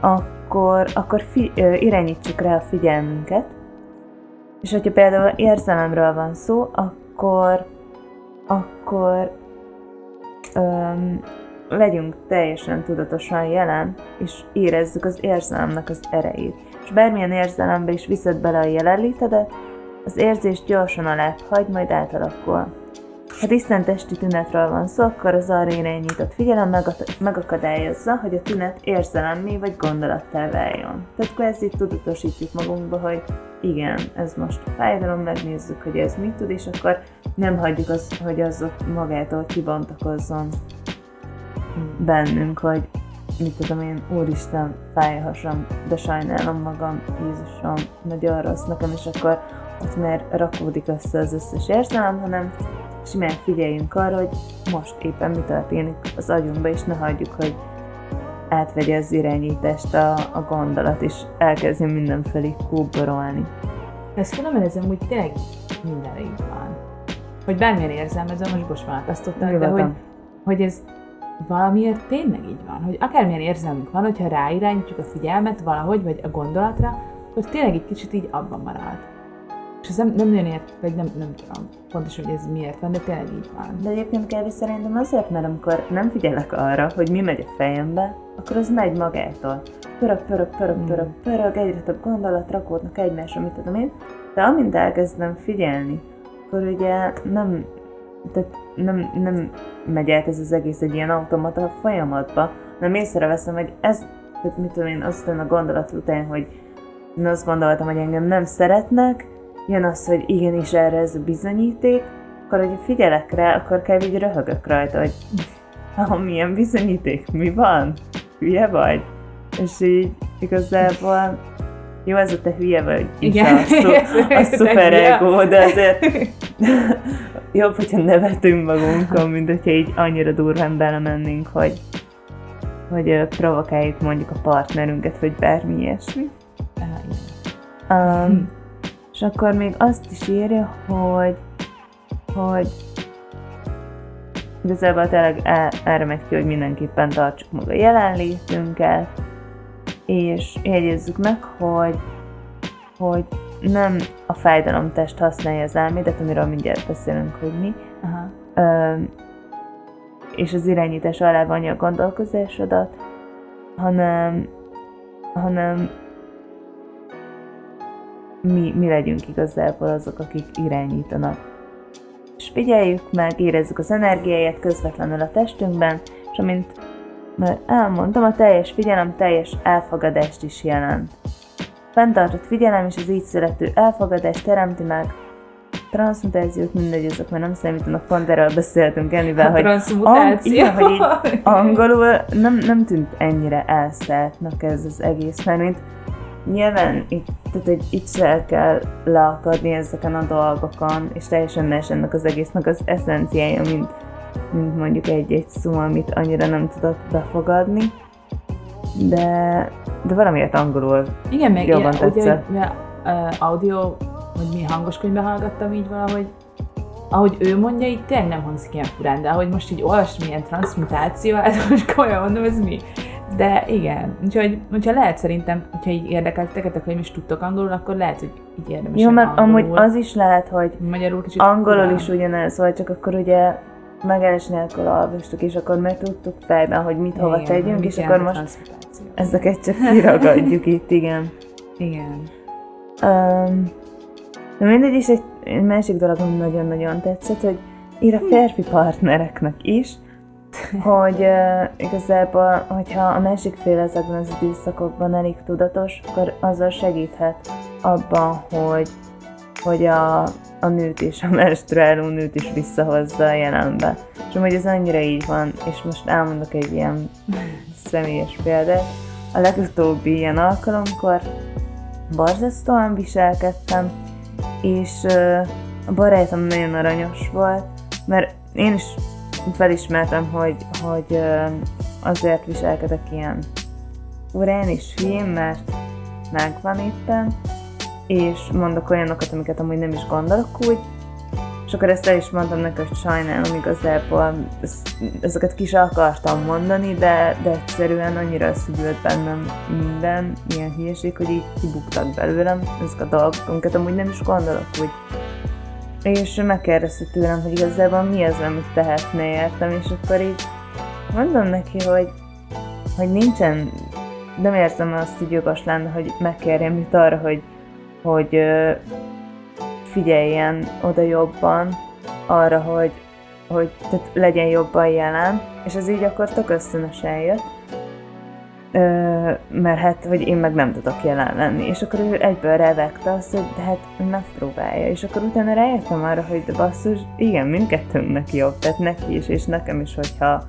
akkor, akkor fi, ö, irányítsuk rá a figyelmünket, és hogyha például érzelemről van szó, akkor, akkor öm, legyünk teljesen tudatosan jelen, és érezzük az érzelemnek az erejét. És bármilyen érzelembe is viszed bele a jelenlétedet, az érzés gyorsan alább hagy, majd átalakul. Ha tisztán testi tünetről van szó, akkor az arra irányított figyelem megakadályozza, hogy a tünet érzelemmé vagy gondolattá váljon. Tehát kvázi tudatosítjuk magunkba, hogy igen, ez most fájdalom, megnézzük, hogy ez mit tud, és akkor nem hagyjuk azt, hogy az ott magától kibontakozzon bennünk, hogy mit tudom én, úristen, fáj de sajnálom magam, Jézusom, nagyon rossz nekem, és akkor ott már rakódik össze az összes érzelem, hanem simán figyeljünk arra, hogy most éppen mi történik az agyunkba, és ne hagyjuk, hogy átvegye az irányítást a, a gondolat, és elkezdjen mindenfelé kóborolni. Ez amúgy tényleg mindenre így van. Hogy bármilyen érzelmezem, most bocsánatasztottak, de hogy, hogy ez valamiért tényleg így van, hogy akármilyen érzelmünk van, hogyha ráirányítjuk a figyelmet valahogy, vagy a gondolatra, akkor tényleg egy kicsit így abban marad. És ez nem, nem nagyon ért, vagy nem, nem tudom pontosan, hogy ez miért van, de tényleg így van. De egyébként Kelly szerintem azért, mert amikor nem figyelek arra, hogy mi megy a fejembe, akkor az megy magától. Pörög, pörög, pörög, hmm. pörög, pörög, egyre több gondolat rakódnak egymásra, mit tudom én. De amint elkezdem figyelni, akkor ugye nem, tehát nem, nem megy át ez az egész egy ilyen automata folyamatba, nem észreveszem, hogy ez, tehát mit tudom én, aztán a gondolat után, hogy én azt gondoltam, hogy engem nem szeretnek, jön az, hogy igenis erre ez a bizonyíték, akkor, hogy figyelek rá, akkor kell így röhögök rajta, hogy ah, milyen bizonyíték, mi van? Hülye vagy? És így igazából jó, ez a te hülye vagy Igen, a, szu, a szuper ego, de azért jobb, hogyha nevetünk magunkon, mint hogyha így annyira durván belemennénk, hogy, hogy provokáljuk mondjuk a partnerünket, vagy bármi ilyesmi. Um, és akkor még azt is írja, hogy, hogy igazából tényleg erre megy ki, hogy mindenképpen tartsuk meg a jelenlétünket, és jegyezzük meg, hogy, hogy nem a fájdalomtest használja az elmédet, amiről mindjárt beszélünk, hogy mi, Aha. Ö, és az irányítás alá vonja a gondolkozásodat, hanem, hanem mi, mi legyünk igazából azok, akik irányítanak. És figyeljük meg, érezzük az energiáját közvetlenül a testünkben, és amint már elmondtam, a teljes figyelem teljes elfogadást is jelent. Fentartott figyelem és az így születő elfogadás teremti meg transmutációt, mindegy, azok már nem számítanak, pont erről beszéltünk ennyivel, hogy, ang- igen, hogy így angolul nem, nem tűnt ennyire elszálltnak ez az egész, mert mint nyilván itt, tehát egy, itt se kell leakadni ezeken a dolgokon, és teljesen más ennek az egésznek az eszenciája, mint, mint mondjuk egy-egy szó, amit annyira nem tudok befogadni. De, de valamiért angolul Igen, meg jobban ilyen, tetszett. Ugye, uh, audio, vagy mi hangos könyvben hallgattam így valahogy, ahogy ő mondja, így tényleg nem hangzik ilyen furán, de ahogy most így olvasni milyen transmutáció, hát most komolyan mondom, ez mi? De igen, úgyhogy, hogyha lehet szerintem, hogyha így érdekeltetek, akkor is tudtok angolul, akkor lehet, hogy így érdemes. Jó, mert angolul. amúgy az is lehet, hogy Magyarul kicsit angolul furán. is ugyanez, vagy csak akkor ugye megállás nélkül olvastuk, és akkor meg tudtuk fejben, hogy mit hova igen, tegyünk, és akkor most ezeket csak kiragadjuk itt, igen. Igen. Um, de mindegy is egy másik dolog, ami nagyon-nagyon tetszett, hogy ír a férfi partnereknek is, hogy uh, igazából, hogyha a másik fél ezekben az időszakokban elég tudatos, akkor azzal segíthet abban, hogy, hogy a, a nőt és a menstruáló nőt is visszahozza a jelenbe. És amúgy ez annyira így van, és most elmondok egy ilyen személyes példát. A legutóbbi ilyen alkalomkor borzasztóan viselkedtem, és uh, a barátom nagyon aranyos volt, mert én is felismertem, hogy, hogy azért viselkedek ilyen urán és hülyén, mert megvan éppen, és mondok olyanokat, amiket amúgy nem is gondolok úgy, és akkor ezt el is mondtam neki, hogy sajnálom igazából, ezeket ki sem akartam mondani, de, de egyszerűen annyira összegyűlt bennem minden ilyen hülyeség, hogy így kibuktak belőlem ezek a dolgok, amiket amúgy nem is gondolok úgy és megkérdezte tőlem, hogy igazából mi az, amit tehetne értem, és akkor így mondom neki, hogy, hogy nincsen, nem érzem azt, hogy jogos lenne, hogy megkérjem őt arra, hogy, hogy figyeljen oda jobban arra, hogy, hogy tehát legyen jobban jelen, és ez így akkor tök ösztönösen jött. Ö, mert hát, hogy én meg nem tudok jelen lenni. És akkor ő egyből revegte azt, hogy de hát megpróbálja. És akkor utána rájöttem arra, hogy de basszus, igen, mindkettőnknek jobb, tehát neki is, és nekem is, hogyha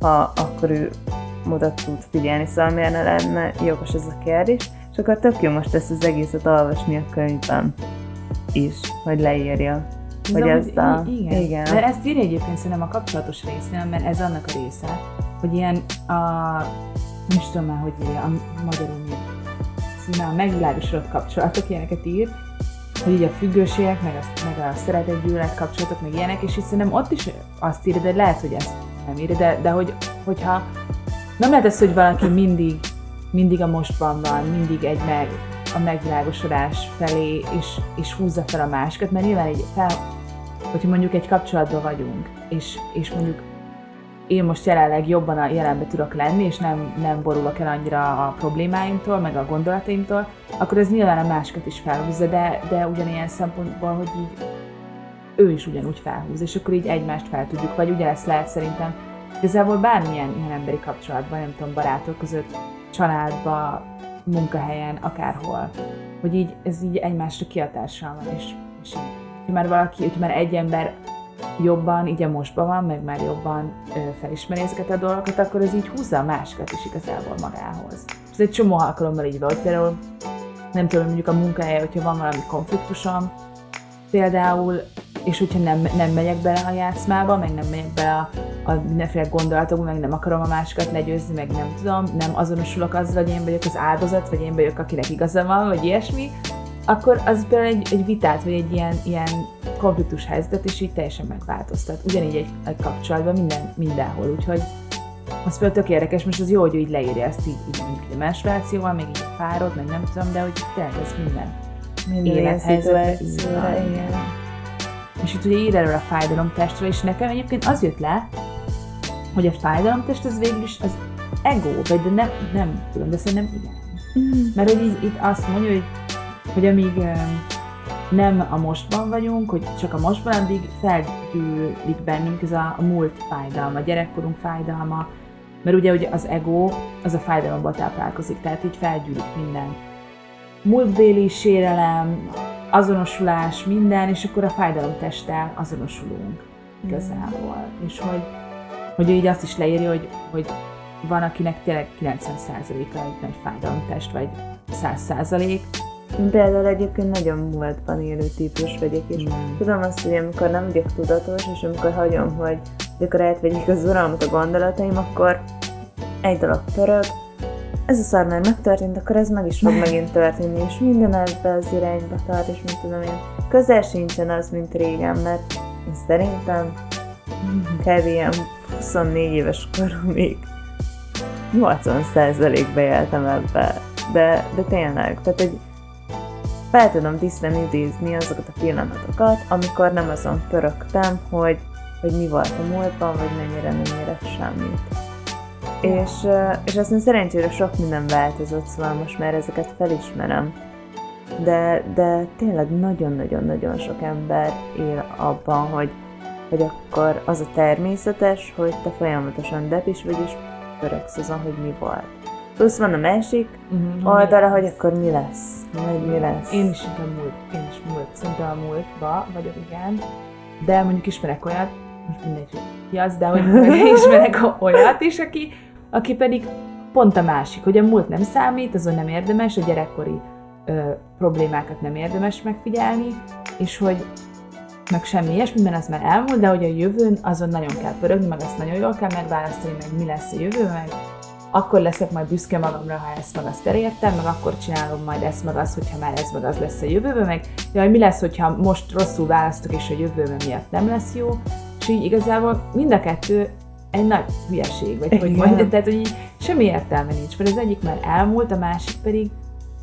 ha akkor ő oda tud figyelni, szóval miért ne lenne jogos ez a kérdés. És akkor tök jó most ezt az egészet olvasni a könyvben is, hogy leírja. Hogy ezt a... igen. igen. De ezt írja egyébként szerintem a kapcsolatos résznél, mert ez annak a része, hogy ilyen a, nem is tudom már, hogy a magyarul mi címe, a megvilágosodott kapcsolatok, ilyeneket ír, hogy így a függőségek, meg a, meg a szeretetgyűlölet kapcsolatok, meg ilyenek, és szerintem ott is azt írja, de lehet, hogy ezt nem írja, de, de hogy, hogyha nem lehet ez, hogy valaki mindig, mindig a mostban van, mindig egy meg, a megvilágosodás felé, és, és húzza fel a másikat, mert nyilván egy fel, hogyha mondjuk egy kapcsolatban vagyunk, és, és mondjuk én most jelenleg jobban a jelenbe tudok lenni, és nem, nem borulok el annyira a problémáimtól, meg a gondolataimtól, akkor ez nyilván a másikat is felhúzza, de, de ugyanilyen szempontból, hogy így ő is ugyanúgy felhúz, és akkor így egymást fel tudjuk, vagy ugyanezt lehet szerintem igazából bármilyen ilyen emberi kapcsolatban, nem tudom, barátok között, családba, munkahelyen, akárhol, hogy így ez így egymásra kiatással van, és, és így, már valaki, hogy már egy ember jobban, így a mostban van, meg már jobban ö, felismeri ezeket a dolgokat, akkor ez így húzza a másikat is igazából magához. Ez egy csomó alkalommal így van, például nem tudom, mondjuk a munkahelye, hogyha van valami konfliktusom, például, és hogyha nem, nem megyek bele a játszmába, meg nem megyek bele a, a mindenféle gondolatokba, meg nem akarom a másikat legyőzni, meg nem tudom, nem azonosulok azzal, hogy én vagyok az áldozat, vagy én vagyok, akinek igaza van, vagy ilyesmi, akkor az például egy, egy vitát, vagy egy ilyen, ilyen konfliktus helyzetet, és így teljesen megváltoztat. Ugyanígy egy, egy kapcsolatban minden, mindenhol, úgyhogy az például tök érdekes, most az jó, hogy így leírja ezt így, így mondjuk a menstruációval, meg így a párod, meg nem tudom, de hogy tényleg ez minden Minden élethelyzetre így szituációra, van. igen. És itt ugye ír erről a fájdalomtestről, és nekem egyébként az jött le, hogy a fájdalomtest az végül is az ego, vagy de nem, nem tudom, de szerintem igen. Mert hogy így, itt azt mondja, hogy, hogy amíg nem a mostban vagyunk, hogy csak a mostban, addig felgyűlik bennünk ez a, a múlt fájdalma, a gyerekkorunk fájdalma, mert ugye, ugye az ego az a fájdalomból táplálkozik, tehát így felgyűlik minden. Múltbéli sérelem, azonosulás, minden, és akkor a fájdalomtesttel azonosulunk igazából. És hogy, hogy így azt is leírja, hogy, hogy van, akinek tényleg 90%-a egy nagy fájdalomtest, vagy 100%, Én például egyébként nagyon múltban élő típus vagyok, és Mm. tudom azt, hogy amikor nem vagyok tudatos, és amikor hagyom, hogy, akkor átvegyék az uralmat a gondolataim, akkor egy dolog pörög, ez a szar már megtörtént, akkor ez meg is fog megint történni, és minden ebbe az irányba tart, és mint tudom én, közel sincsen az, mint régen, mert én szerintem kb. ilyen 24 éves koromig 80%-ba éltem ebbe, de, de tényleg, tehát hogy fel tudom tisztán idézni azokat a pillanatokat, amikor nem azon pörögtem, hogy, hogy mi volt a múltban, vagy mennyire nem érett semmit. És, és aztán szerencsére sok minden változott, szóval most már ezeket felismerem. De, de tényleg nagyon-nagyon-nagyon sok ember él abban, hogy, hogy akkor az a természetes, hogy te folyamatosan depis vagy, és pörögsz azon, hogy mi volt. Plusz van a másik uh-huh. oldala, hogy akkor mi lesz, majd mi lesz. Én is inkább múlt, én is múlt, szerintem a múltba vagyok, igen. De mondjuk ismerek olyat, most mindegy, hogy ki az, de hogy ismerek olyat is, aki, aki pedig pont a másik, hogy a múlt nem számít, azon nem érdemes, a gyerekkori ö, problémákat nem érdemes megfigyelni, és hogy meg semmi ilyesmi, mert az már elmúlt, de hogy a jövőn azon nagyon kell pörögni, meg azt nagyon jól kell megválasztani, meg mi lesz a jövő, meg akkor leszek majd büszke magamra, ha ezt meg azt elértem, meg akkor csinálom majd ezt meg azt, hogyha már ez meg az lesz a jövőben, meg jaj, mi lesz, hogyha most rosszul választok, és a jövőben miatt nem lesz jó, és így igazából mind a kettő egy nagy hülyeség, vagy hogy mondjam, tehát hogy így semmi értelme nincs, mert az egyik már elmúlt, a másik pedig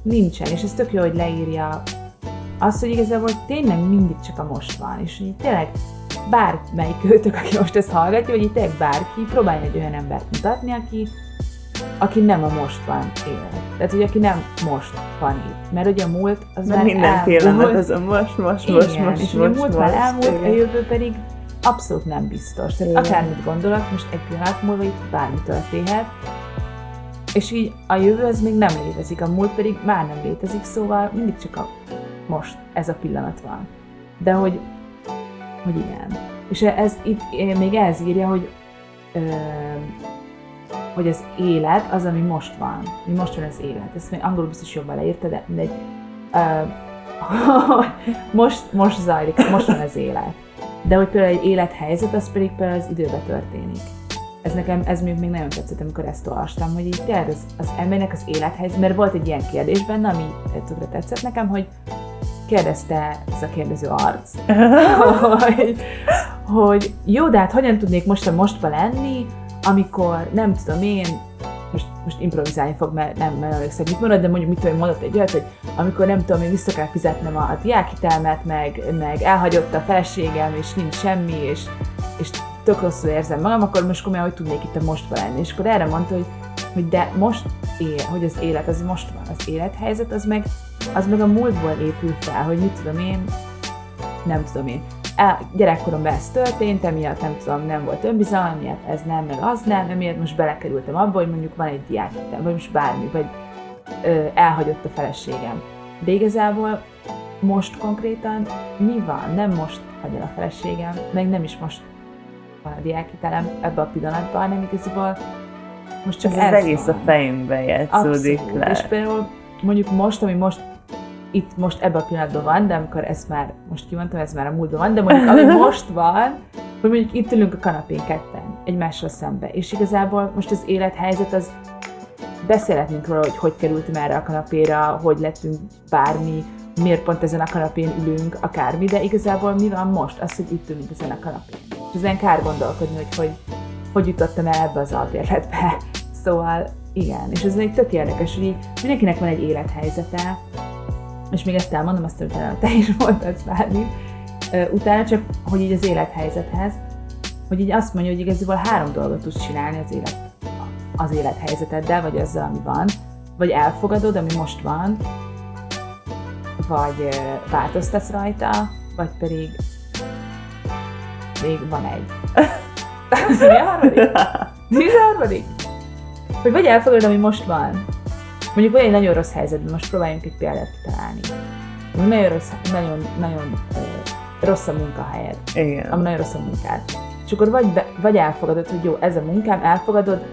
nincsen, és ez tök jó, hogy leírja azt, hogy igazából tényleg mindig csak a most van, és hogy tényleg bármelyik őtök, aki most ezt hallgatja, vagy itt bárki, próbálj egy olyan embert mutatni, aki, aki nem a mostban él. Tehát, hogy aki nem most van itt. Mert ugye a múlt az Mert már minden elmúlt. pillanat az a most, most, most, Igen, most, és most, a múlt most, már elmúlt, a igen. jövő pedig abszolút nem biztos. Tehát Igen. akármit gondolok, most egy pillanat múlva itt bármi történhet, és így a jövő az még nem létezik, a múlt pedig már nem létezik, szóval mindig csak a most ez a pillanat van. De hogy, hogy igen. És ez itt eh, még ez írja, hogy ö, hogy az élet az, ami most van. Mi most van az élet. Ezt még angolul biztos jobban leírta, de mindegy. Ö, most, most zajlik, most van az élet. De hogy például egy élethelyzet, az pedig például az időben történik. Ez nekem, ez még, még nagyon tetszett, amikor ezt olvastam, hogy így tényleg az, az embernek az élethelyzet, mert volt egy ilyen kérdés benne, ami tökre tetszett nekem, hogy kérdezte ez a kérdező arc, hogy, hogy jó, de hát hogyan tudnék most a mostba lenni, amikor nem tudom én, most, most improvizálni fog, mert nem nem emlékszem, mit de mondjuk mit tudom, mondott egy olyat, hogy amikor nem tudom, én vissza kell fizetnem a, a diákhitelmet, meg, meg elhagyott a feleségem, és nincs semmi, és, és tök rosszul érzem magam, akkor most komolyan, hogy tudnék itt a mostba lenni. És akkor erre mondta, hogy, hogy de most él, hogy az élet, az most van, az élethelyzet, az meg, az meg a múltból épül fel, hogy mit tudom én, nem tudom én. Gyerekkoromban ez történt, emiatt nem tudom, nem volt önbizalom, emiatt ez nem, meg az nem, emiatt most belekerültem abba, hogy mondjuk van egy diákhitem, vagy most bármi, vagy ö, elhagyott a feleségem. De igazából most konkrétan mi van? Nem most hagy el a feleségem, meg nem is most van a diákhitelem ebbe a pillanatban, hanem igazából most csak Ez ez, az egész van. a fejünkben játszódik Abszolút. le. És például mondjuk most, ami most itt most ebben a pillanatban van, de amikor ez már, most kimondtam, ez már a múltban van, de mondjuk ami most van, hogy mondjuk itt ülünk a kanapén ketten, egymással szembe, és igazából most az élethelyzet az beszélhetnénk róla, hogy hogy kerültem erre a kanapéra, hogy lettünk bármi, miért pont ezen a kanapén ülünk, akármi, de igazából mi van most? Az, hogy itt ülünk ezen a kanapén. És ezen kár gondolkodni, hogy hogy, hogy jutottam el ebbe az albérletbe. Szóval igen, és ez egy tök érdekes, hogy így mindenkinek van egy élethelyzete, és még ezt elmondom, azt utána te is mondtad bármi, utána csak, hogy így az élethelyzethez, hogy így azt mondja, hogy igazából három dolgot tudsz csinálni az élet, az élethelyzeteddel, vagy azzal, ami van, vagy elfogadod, ami most van, vagy változtatsz rajta, vagy pedig még van egy. Ez mi a harmadik? Mi a harmadik? Hogy vagy elfogadod, ami most van. Mondjuk vagy egy nagyon rossz helyzetben, most próbáljunk egy példát. Mondjuk nagyon rossz, nagyon, nagyon rossz a munkahelyed, Igen. ami nagyon rossz a munkád. És akkor vagy, be, vagy elfogadod, hogy jó, ez a munkám, elfogadod,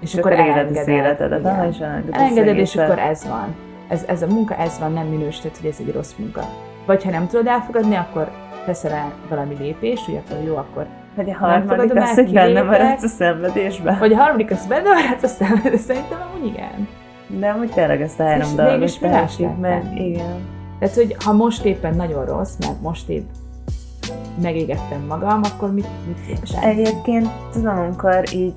és, És akkor elengeded. életedet, aha, és elengeded Elengeded, és akkor ez van. Ez, ez a munka, ez van, nem minősített, hogy ez egy rossz munka. Vagy ha nem tudod elfogadni, akkor teszel el valami lépést, hogy akkor jó, akkor Vagy a harmadik az, hogy benne maradsz a szenvedésben. vagy a harmadik az benne van, hát aztán de szerintem amúgy igen. De amúgy tényleg ezt a három dolgot tehetjük meg. Igen. Tehát, hogy ha most éppen nagyon rossz, mert most épp megégettem magam, akkor mit, mit tenni? Egyébként tudom, amikor így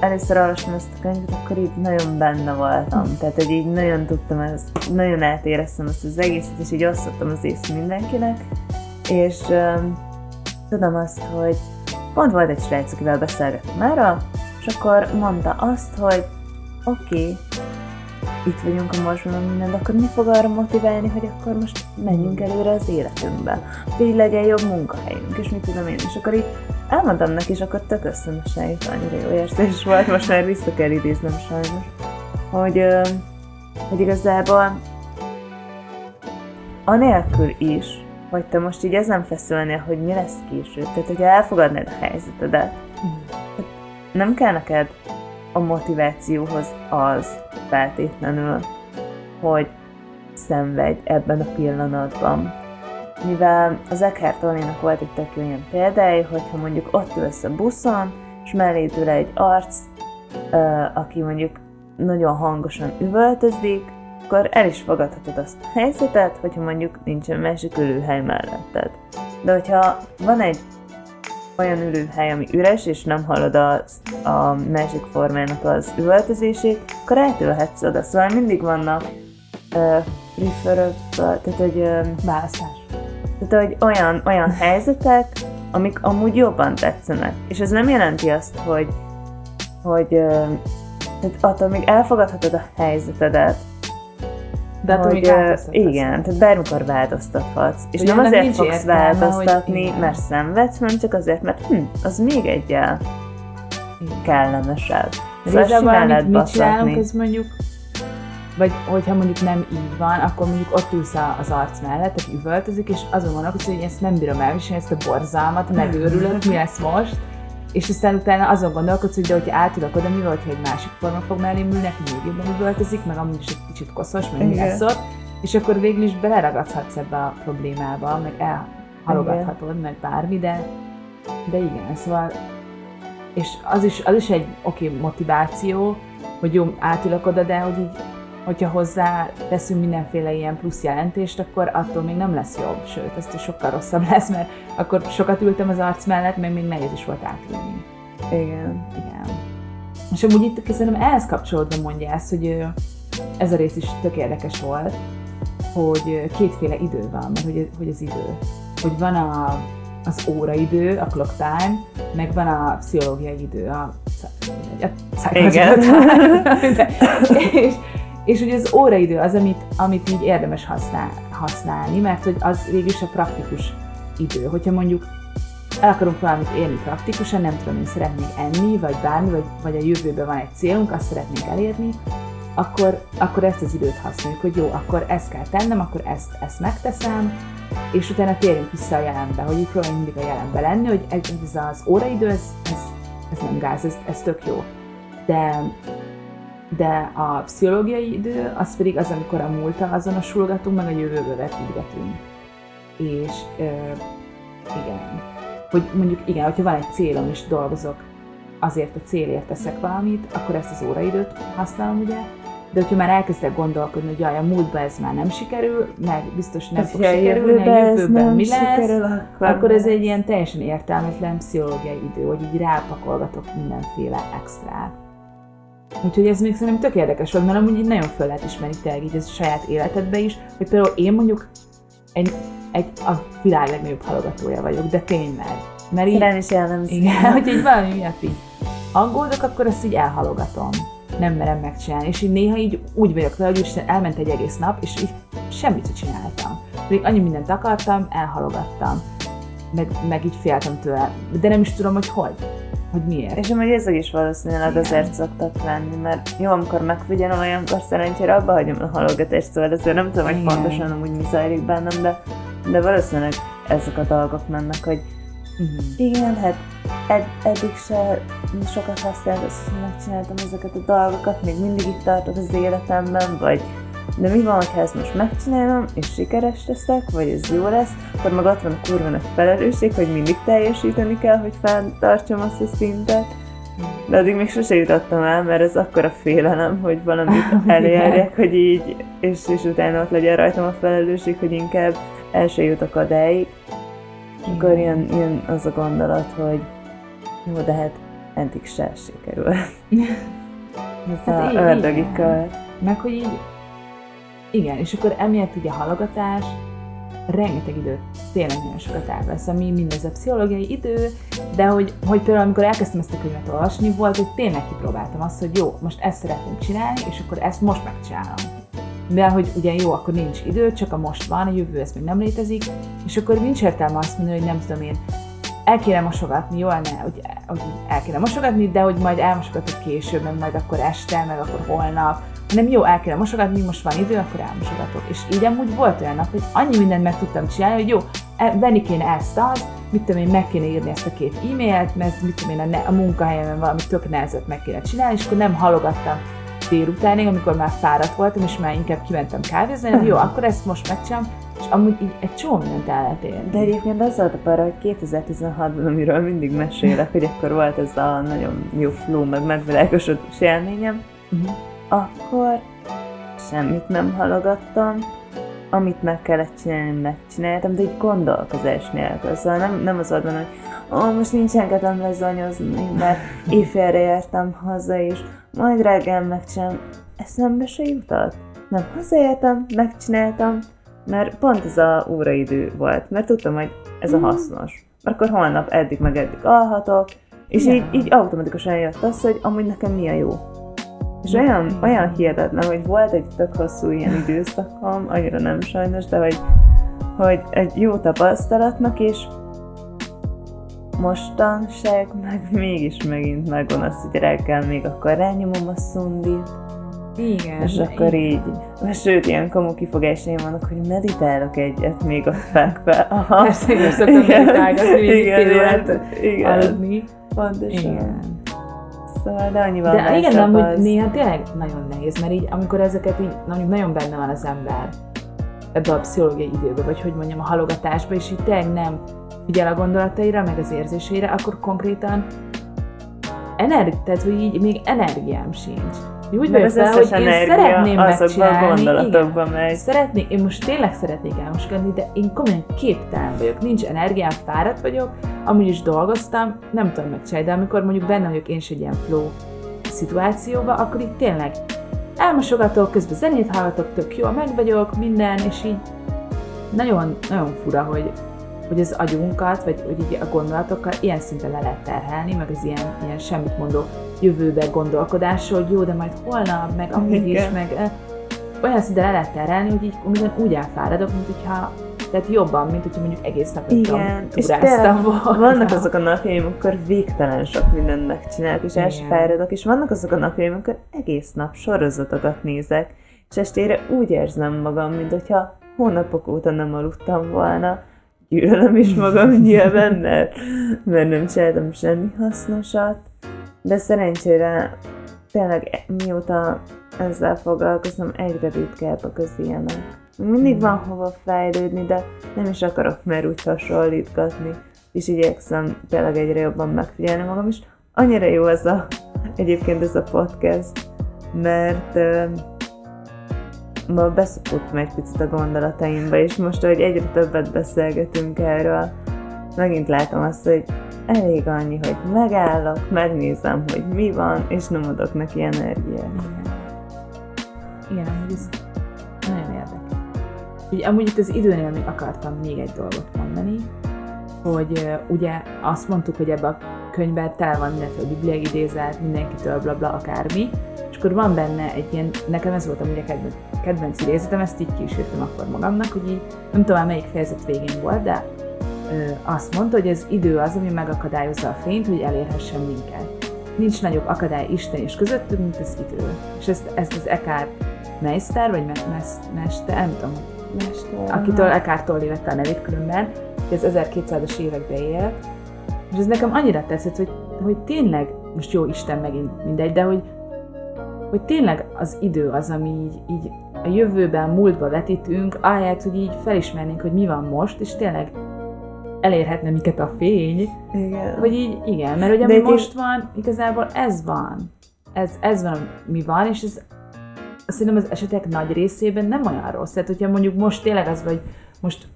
először olvastam ezt a könyvet, akkor így nagyon benne voltam. Tehát, hogy így nagyon tudtam ezt, nagyon átéreztem ezt az egészet, és így osztottam az ész mindenkinek. És um, tudom azt, hogy pont volt egy srác, akivel beszélgettem erről, és akkor mondta azt, hogy oké, okay, itt vagyunk a morsban, minden, de akkor mi fog arra motiválni, hogy akkor most menjünk előre az életünkbe, hogy így legyen jobb munkahelyünk, és mit tudom én. És akkor így elmondtam neki, és akkor tök összönösen jut, annyira jó érzés volt, most már vissza kell idéznem sajnos, hogy, hogy igazából anélkül is, hogy te most így ezen feszülnél, hogy mi lesz később, tehát hogyha elfogadnád a helyzetedet, hát nem kell neked a motivációhoz az feltétlenül, hogy szenvedj ebben a pillanatban. Mivel az Eckhart Tolle-nak volt egy tök ilyen példája, hogyha mondjuk ott ülsz a buszon, és melléd ül egy arc, aki mondjuk nagyon hangosan üvöltözik, akkor el is fogadhatod azt a helyzetet, hogyha mondjuk nincsen másik ülőhely melletted. De hogyha van egy olyan ülőhely, ami üres, és nem hallod a, a másik formának az üvöltözését, akkor eltülhetsz oda. Szóval mindig vannak uh, preferred, tehát uh, Választás. tehát, hogy olyan, olyan helyzetek, amik amúgy jobban tetszenek. És ez nem jelenti azt, hogy, hogy ö, tehát attól még elfogadhatod a helyzetedet, hogy, ö, változtatsz. igen, tehát bármikor változtathatsz. És Hogy nem azért fogsz értelme, változtatni, hogy igen. mert szenvedsz, hanem csak azért, mert hm, az még egyel kellemesebb. Szóval igazából, amit mit csinálunk, ez mondjuk, vagy hogyha mondjuk nem így van, akkor mondjuk ott ülsz az arc mellett, tehát üvöltözik, és azon gondolkodsz, hogy ezt nem bírom elviselni, ezt a borzalmat, megőrülök, mi lesz most, és aztán utána azon gondolkodsz, hogy de hogyha átudok oda, mi volt, hogy egy másik forma fog mellém ülni, neki még jobban üvöltözik, meg amúgy is egy kicsit koszos, meg mi lesz ott, és akkor végül is beleragadhatsz ebbe a problémába, meg elhalogathatod, meg bármi, de, de igen, szóval és az is, az is egy oké okay, motiváció, hogy jó, átülök oda, de hogy így, hogyha hozzá teszünk mindenféle ilyen plusz jelentést, akkor attól még nem lesz jobb, sőt, ez sokkal rosszabb lesz, mert akkor sokat ültem az arc mellett, meg még nehéz is volt átülni. Igen. Igen. És amúgy itt szerintem ehhez kapcsolódva mondja ezt, hogy ez a rész is tök érdekes volt, hogy kétféle idő van, mert hogy, hogy az idő. Hogy van a, az óraidő, a clock time, meg van a pszichológiai idő, a, a Igen. De- és, és hogy az óraidő az, amit, amit így érdemes használ, használni, mert hogy az végülis a praktikus idő. Hogyha mondjuk el akarunk valamit élni praktikusan, nem tudom, én szeretnék enni, vagy bármi, vagy, vagy a jövőben van egy célunk, azt szeretnénk elérni, akkor, akkor ezt az időt használjuk, hogy jó, akkor ezt kell tennem, akkor ezt, ezt megteszem, és utána térjünk vissza a jelenbe, hogy így próbáljunk mindig a jelenbe lenni, hogy ez az óraidő, ez, ez, ez nem gáz, ez, ez tök jó. De, de a pszichológiai idő, az pedig az, amikor a múlttal azonosulgatunk, meg a jövőbe vetítgetünk. És ö, igen, hogy mondjuk igen, hogyha van egy célom és dolgozok, azért a célért teszek valamit, akkor ezt az óraidőt használom, ugye? De hogyha már elkezdek gondolkodni, hogy jaj, a múltban ez már nem sikerül, meg biztos nem fog Hogyha a sikerülni, a jövőben ez mi lesz, sikerül, akkor akkor ez egy ilyen teljesen értelmetlen pszichológiai idő, hogy így rápakolgatok mindenféle extrát. Úgyhogy ez még szerintem tök érdekes volt, mert amúgy így nagyon föl lehet ismerni tényleg így ez a saját életedbe is, hogy például én mondjuk egy, egy a világ legnagyobb halogatója vagyok, de tényleg. Mert így, is jellemző. igen, hogy így valami miatt így aggódok, akkor ezt így elhalogatom. Nem merem megcsinálni. És így néha így úgy vagyok vele, hogy elment egy egész nap, és így semmit sem csináltam. Pedig annyi mindent akartam, elhalogattam. Meg, meg így féltem tőle. De nem is tudom, hogy hogy. Hogy miért. És amúgy ezek is valószínűleg Igen. azért szoktak lenni, mert jó, amikor megfigyelem, olyankor szerencsére abba hagyom a halogatást, szóval ezért nem tudom, hogy Igen. pontosan amúgy mi zajlik bennem, de, de valószínűleg ezek a dolgok mennek, hogy Mhm. igen, hát ed- eddig se sokat használt azt, hogy megcsináltam ezeket a dolgokat, még mindig itt tartok az életemben, vagy de mi van, ha ezt most megcsinálom, és sikeres leszek, vagy ez jó lesz, akkor meg ott van a kurva nagy felelősség, hogy mindig teljesíteni kell, hogy fenntartsam azt a szintet. De addig még sose jutottam el, mert ez akkora félelem, hogy valamit elérjek, hogy így, és, és utána ott legyen rajtam a felelősség, hogy inkább el se jutok odáig. Akkor jön, jön az a gondolat, hogy jó, de hát eddig se sikerül. Ez Hát így- a ördögi kör. Meg hogy így, igen, és akkor emiatt ugye a halogatás rengeteg időt, tényleg nagyon sokat elvesz, ami mindez a pszichológiai idő, de hogy, hogy például amikor elkezdtem ezt a könyvet olvasni, volt, hogy tényleg kipróbáltam azt, hogy jó, most ezt szeretném csinálni, és akkor ezt most megcsinálom. Mivel, hogy ugye jó, akkor nincs idő, csak a most van, a jövő ez még nem létezik, és akkor nincs értelme azt mondani, hogy nem tudom én, el kéne mosogatni, jó lenne, hogy, hogy el kéne mosogatni, de hogy majd elmosogatok később, meg majd akkor este, meg akkor holnap, hanem jó, el kéne mosogatni, most van idő, akkor elmosogatok. És így amúgy volt olyan nap, hogy annyi mindent meg tudtam csinálni, hogy jó, e- venni kéne ezt, azt, mit tudom én, meg kéne írni ezt a két e-mailt, mert mit tudom én, a, ne- a munkahelyemen valami tök nehezet meg kéne csinálni, és akkor nem halogattam délutánig, amikor már fáradt voltam, és már inkább kimentem kávézni, hogy jó, akkor ezt most megcsinálom, és amúgy így egy csomó mindent el lehet érni. De egyébként az volt a para, hogy 2016-ban, amiről mindig mesélek, hogy akkor volt ez a nagyon jó flow, meg megvilágosodás élményem, Mhm. akkor semmit nem halogattam, amit meg kellett csinálni, megcsináltam, de így gondolkozás nélkül. Szóval nem, nem az volt benne, hogy ó, most nincsen kedvem lezanyozni, mert éjfélre értem haza, és majd reggel megcsinálom. Eszembe se jutott. Nem, hazaértem, megcsináltam, mert pont ez a óraidő volt, mert tudtam, hogy ez a hasznos. akkor holnap eddig meg eddig alhatok, és Ja. így, így automatikusan jött az, hogy amúgy nekem mi a jó. És olyan, Igen. olyan hihetetlen, hogy volt egy tök hosszú ilyen időszakom, annyira nem sajnos, de hogy, hogy egy jó tapasztalatnak, és mostanság meg mégis megint megvan az, hogy reggel még akkor rányomom a szundit, Igen. és akkor így, sőt, ilyen komu kifogásaim vannak, hogy meditálok egyet még ott fekve. Persze, én szoktam meditálgatni, igen, fél órát igen, igen, aludni. pontosan. Igen. Szóval, de annyival De igen, amúgy az. néha tényleg nagyon nehéz, mert így, amikor ezeket így, mondjuk nagyon benne van az ember ebbe a pszichológiai időbe, vagy hogy mondjam, a halogatásba, és így tényleg nem figyel a gondolataira, meg az érzéseire, akkor konkrétan energi, tehát hogy így még energiám sincs. Így Úgy vagyok vele, hogy én szeretném megcsinálni, gondolatokba igen. megy. Szeretnék, én most tényleg szeretnék elmoskodni, de én komolyan képtelen vagyok, nincs energiám, fáradt vagyok, amúgy is dolgoztam, nem tudom megcsinálni, de amikor mondjuk benne vagyok én is egy ilyen flow szituációba, akkor így tényleg elmosogatok, közben zenét hallgatok, tök jó, meg vagyok, minden, és így nagyon, nagyon fura, hogy, hogy az agyunkat, vagy hogy így a gondolatokkal ilyen szinten le lehet terhelni, meg az ilyen, ilyen semmit mondó jövőbe gondolkodásról, hogy jó, de majd holnap, meg amúgy is, meg eh, olyan szinten le lehet terhelni, hogy így minden úgy elfáradok, mint hogyha tehát jobban, mint hogyha mondjuk egész nap Igen, tényleg volna. vannak azok a napjaim, amikor végtelen sok mindent megcsinálok, és el sem Igen. fáradok, és vannak azok a napjaim, amikor egész nap sorozatokat nézek, és estére úgy érzem magam, mint hogyha hónapok óta nem aludtam volna. Gyűlölöm is magam nyilván, mert, mert nem csináltam semmi hasznosat, de szerencsére tényleg e- mióta ezzel foglalkozom, egyre ritkábbak az ilyenek. Mindig van hova fejlődni, de nem is akarok már úgy hasonlítgatni, és igyekszem tényleg egyre jobban megfigyelni magam is. Annyira jó ez a, egyébként ez a podcast, mert ma beszopottam egy picit a gondolataimba, és most, hogy egyre többet beszélgetünk erről, megint látom azt, hogy elég annyi, hogy megállok, megnézem, hogy mi van, és nem adok neki energiát. Igen. Igen, amúgy ez. Úgy, amúgy itt az időnél még akartam még egy dolgot mondani, hogy ugye azt mondtuk, hogy ebben a könyvben tele van mindenféle bibliai idézet, mindenkitől bla bla akármi, és akkor van benne egy ilyen, nekem ez volt amúgy a kedvenc, kedvenc idézetem, ezt így írtam akkor magamnak, hogy így, nem tudom melyik fejezet végén volt, de ö, azt mondta, hogy az idő az, ami megakadályozza a fényt, hogy elérhessen minket. Nincs nagyobb akadály Isten és közöttünk, mint az idő. És ezt, ezt az Eckhart Meister, vagy me- mes- Mester, nem tudom, Mester. akitől Eckhart Tolle vette a nevét különben, hogy az 1200-as években élt, és ez nekem annyira tetszett, hogy, hogy tényleg, most jó Isten megint mindegy, de hogy, hogy tényleg az idő az, ami így, így a jövőben, múltba vetítünk, ahelyett, hogy így felismernénk, hogy mi van most, és tényleg elérhetne minket a fény, Igen. hogy így igen, mert hogy ami most van, igazából ez van. Ez, ez van, ami van, és ez szerintem az esetek nagy részében nem olyan rossz. Tehát, hogyha mondjuk most tényleg az, vagy most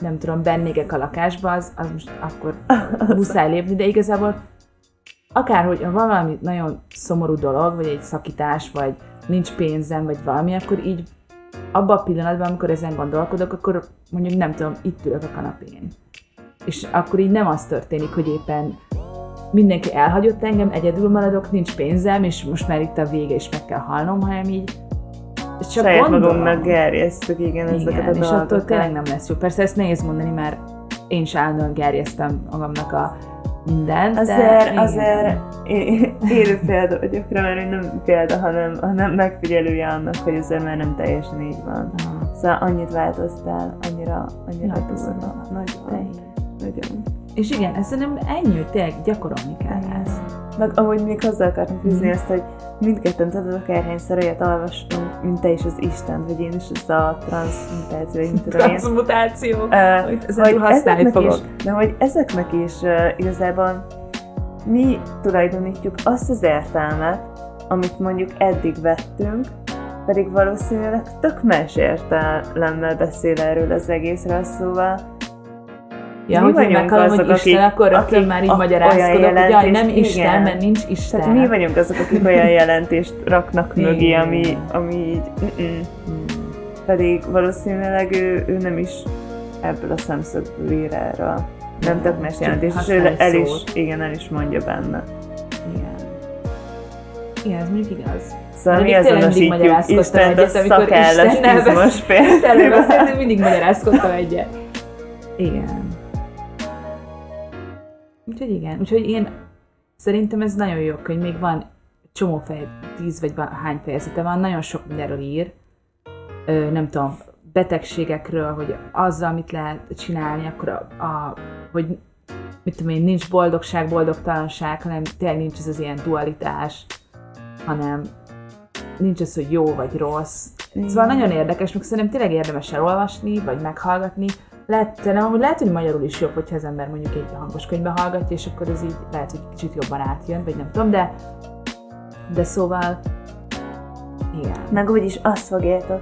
nem tudom, bennégek a lakásba, az, az most akkor muszáj lépni, de igazából akárhogy ha valami nagyon szomorú dolog, vagy egy szakítás, vagy nincs pénzem, vagy valami, akkor így abban a pillanatban, amikor ezen gondolkodok, akkor mondjuk nem tudom, itt ülök a kanapén. És akkor így nem az történik, hogy éppen mindenki elhagyott engem, egyedül maradok, nincs pénzem, és most már itt a vége, és meg kell halnom, hanem így csak Saját gondolom. magunknak gerjesztük, igen, ezeket Igen, a és attól dolgokat. tényleg nem lesz jó. Persze ezt nehéz mondani, mert én is állandóan gerjeztem magamnak a mindent, de Azért, igen. azért élő példa vagyok rá, mert nem példa, hanem, hanem megfigyelője annak, hogy azért már nem teljesen így van. Ah, Szóval annyit változtál, annyira, annyira Ja, durva. Nagyon. Nagyon. És igen, ez szerintem ennyi, tényleg gyakorolni kell ezt. Meg amúgy még hozzá akartam fűzni azt, hogy mindketten tudod, akárhányszor olyat olvastunk, mint te is az Isten, vagy én is az a transmutáció, vagy mit tudom. Transmutáció. Ö, Hogy ezen túl használni fogok. is, de hogy ezeknek is uh, igazából mi tulajdonítjuk azt az értelmet, amit mondjuk eddig vettünk, pedig valószínűleg tök más értelemmel beszél erről az egészről, szóval Ja, Mi hogy vagyunk meghalom, hogy azok, Isten, akik- akkor rögtön akik már így magyarázkodok, hogy jaj, nem Isten, igen. mert nincs Isten. tehát mi vagyunk azok, akik olyan jelentést raknak mögé, ami, ami így, mm-mm. Hmm. pedig valószínűleg ő, ő nem is ebből a szemszögből ír erről. nem tökmes jelentés, és ő el is, igen, el is mondja benne. Igen. Igen, ez mondjuk igaz. Szóval mi azonosítjuk Istent a szakállas izmos férfival. mindig magyarázkodtam egyet. Igen. Úgyhogy igen. Úgyhogy én szerintem ez nagyon jó hogy még van csomó fej, tíz vagy hány fejezete van, nagyon sok mindenről ír. Ö, nem tudom, betegségekről, hogy azzal mit lehet csinálni, akkor a, a hogy mit tudom én, nincs boldogság, boldogtalanság, hanem tényleg nincs ez az ilyen dualitás, hanem nincs az, hogy jó vagy rossz. Szóval nagyon érdekes, meg szerintem tényleg érdemes elolvasni, vagy meghallgatni. Lehet, nem, lehet, hogy magyarul is jobb, hogyha az ember mondjuk egy hangos könyvbe hallgatja, és akkor ez így lehet, hogy kicsit jobban átjön, vagy nem tudom, de, de szóval igen. Meg úgyis azt fogjátok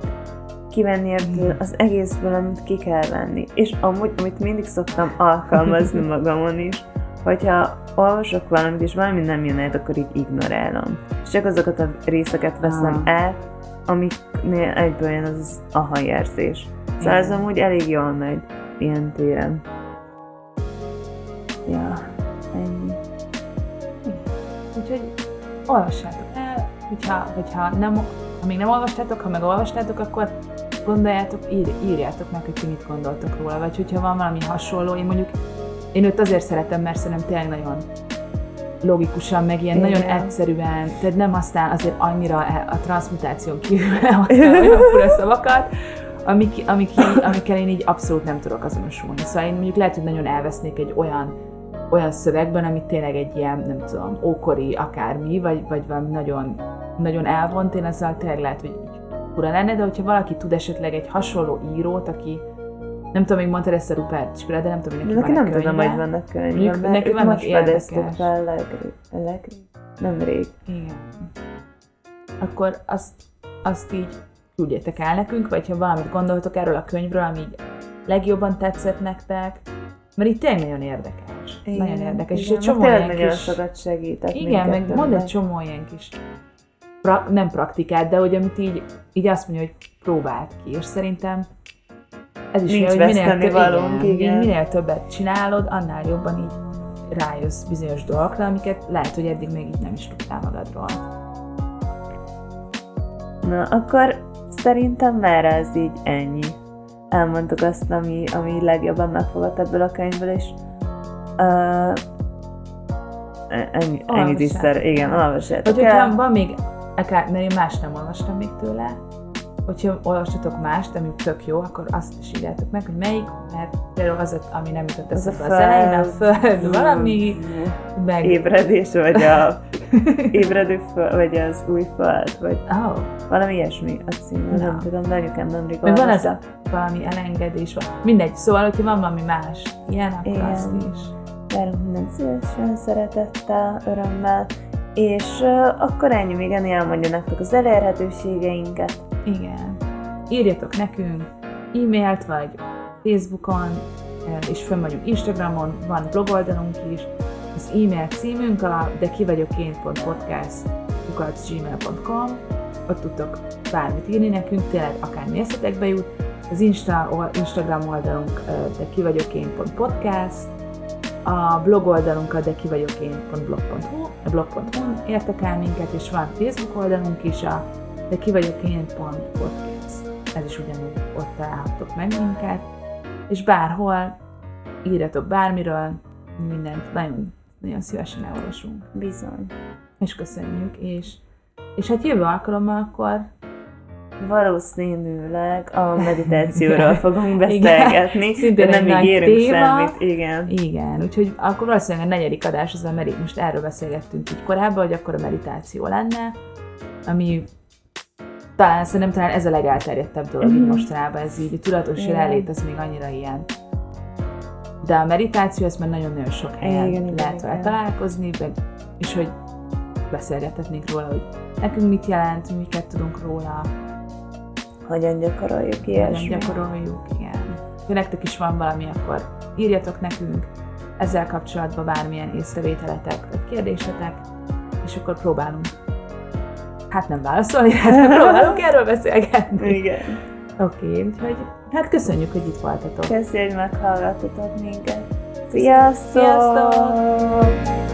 kivenni ebből az egészből, amit ki kell venni. És amúgy, amit mindig szoktam alkalmazni magamon is, hogyha olvasok valamit, és valami nem jön át, akkor így ignorálom. És csak azokat a részeket veszem ah. át, amiknél egyből jön az aha érzés. Szóval ez amúgy elég jól megy ilyen téren. Ja, ennyi. Úgyhogy olvassátok el, hogyha, hogyha nem, ha még nem olvastátok, ha meg olvastátok, akkor gondoljátok, ír, írjátok meg, hogy ti mit gondoltok róla, vagy hogyha van valami hasonló, én mondjuk én őt azért szeretem, mert szerintem tényleg nagyon logikusan, meg ilyen Igen. nagyon egyszerűen, tehát nem használ azért annyira a transmutáción kívül használ olyan fura szavakat, amik, amik, amikkel én így abszolút nem tudok azonosulni. Szóval én mondjuk lehet, hogy nagyon elvesznék egy olyan olyan szövegben, ami tényleg egy ilyen, nem tudom, ókori akármi, vagy, vagy valami nagyon, nagyon elvont, én azzal tényleg lehet, hogy fura lenne, de hogyha valaki tud esetleg egy hasonló írót, aki nem tudom, még mondtad ezt a Rupert Spira, de nem tudom, hogy neki, neki van nem tudom, hogy vannak könyve, neki vannak most fedezték fel legri, legri, nem rég. Igen. Akkor azt, azt így küldjétek el nekünk, vagy ha valamit gondoltok erről a könyvről, ami legjobban tetszett nektek, mert itt tényleg nagyon érdekes. Igen, nagyon érdekes. Igen, és egy csomó ilyen nagyon kis... sokat segített Igen, meg mond egy csomó ilyen kis pra, nem praktikát, de hogy amit így, így azt mondja, hogy próbált ki, és szerintem ez is Nincs olyan, hogy minél, több, valónk, igen, igen. minél többet csinálod, annál jobban így rájössz bizonyos dolgokra, amiket lehet, hogy eddig még így nem is tudtál magadról. Na, akkor szerintem már ez így ennyi. Elmondtuk azt, ami, ami legjobban megfogott ebből a könyvből, és uh, ennyi, ennyit is szer, igen, olvassátok Hogy hogyha van még, akár, mert én más nem olvastam még tőle, hogyha olvasatok mást, ami tök jó, akkor azt is írjátok meg, hogy melyik, mert például az, ami nem jutott eszembe az, az elején, a föld, valami, meg... Ébredés, vagy a ébredő föld, vagy az új föld, vagy oh. valami ilyesmi a cím, no. nem tudom, de anyukám nem rég van ez a valami elengedés, van. mindegy, szóval, hogyha van valami más, ilyen, akkor Igen. azt is. Várunk minden szívesen, szeretettel, örömmel, és uh, akkor ennyi, még ennél elmondja nektek az elérhetőségeinket. Igen. Írjatok nekünk e-mailt, vagy Facebookon, és fönn vagyunk Instagramon, van blogoldalunk is. Az e-mail címünk a de ki vagyok gmail.com ott tudtok bármit írni nekünk, tényleg akár mérzetekbe jut. Az Insta, Instagram oldalunk de ki vagyok én.podcast, a blog oldalunk a de ki vagyok én.blog.hu, a blog.hu értek el minket, és van Facebook oldalunk is, a de ki vagyok én pont podcast. Ez is ugyanúgy ott találhatok meg minket, és bárhol írjatok bármiről, mindent nagyon, nagyon szívesen elolvasunk. Bizony. És köszönjük, és, és hát jövő alkalommal akkor Valószínűleg a meditációról fogunk beszélgetni, de nem ígérünk téma. semmit. Igen. Igen, úgyhogy akkor valószínűleg a negyedik adás az a medit, most erről beszélgettünk így korábban, hogy akkor a meditáció lenne, ami talán szerintem talán ez a legelterjedtebb dolog mm-hmm. így mostanában, ez így a tudatos Igen. jelenlét, az még annyira ilyen. De a meditáció, ezt már nagyon-nagyon sok helyen Igen, lehet vele találkozni, meg, és hogy beszélgethetnénk róla, hogy nekünk mit jelent, miket tudunk róla. Hogyan gyakoroljuk ilyesmi. Hogyan gyakoroljuk, igen. Ha nektek is van valami, akkor írjatok nekünk ezzel kapcsolatban bármilyen észrevételetek vagy kérdésetek, és akkor próbálunk hát nem válaszolni, hát próbálunk erről beszélgetni. Igen. Oké, okay, úgyhogy hát köszönjük, hogy itt voltatok. Köszönjük, hogy meghallgattatok minket. Sziasztok! Sziasztok!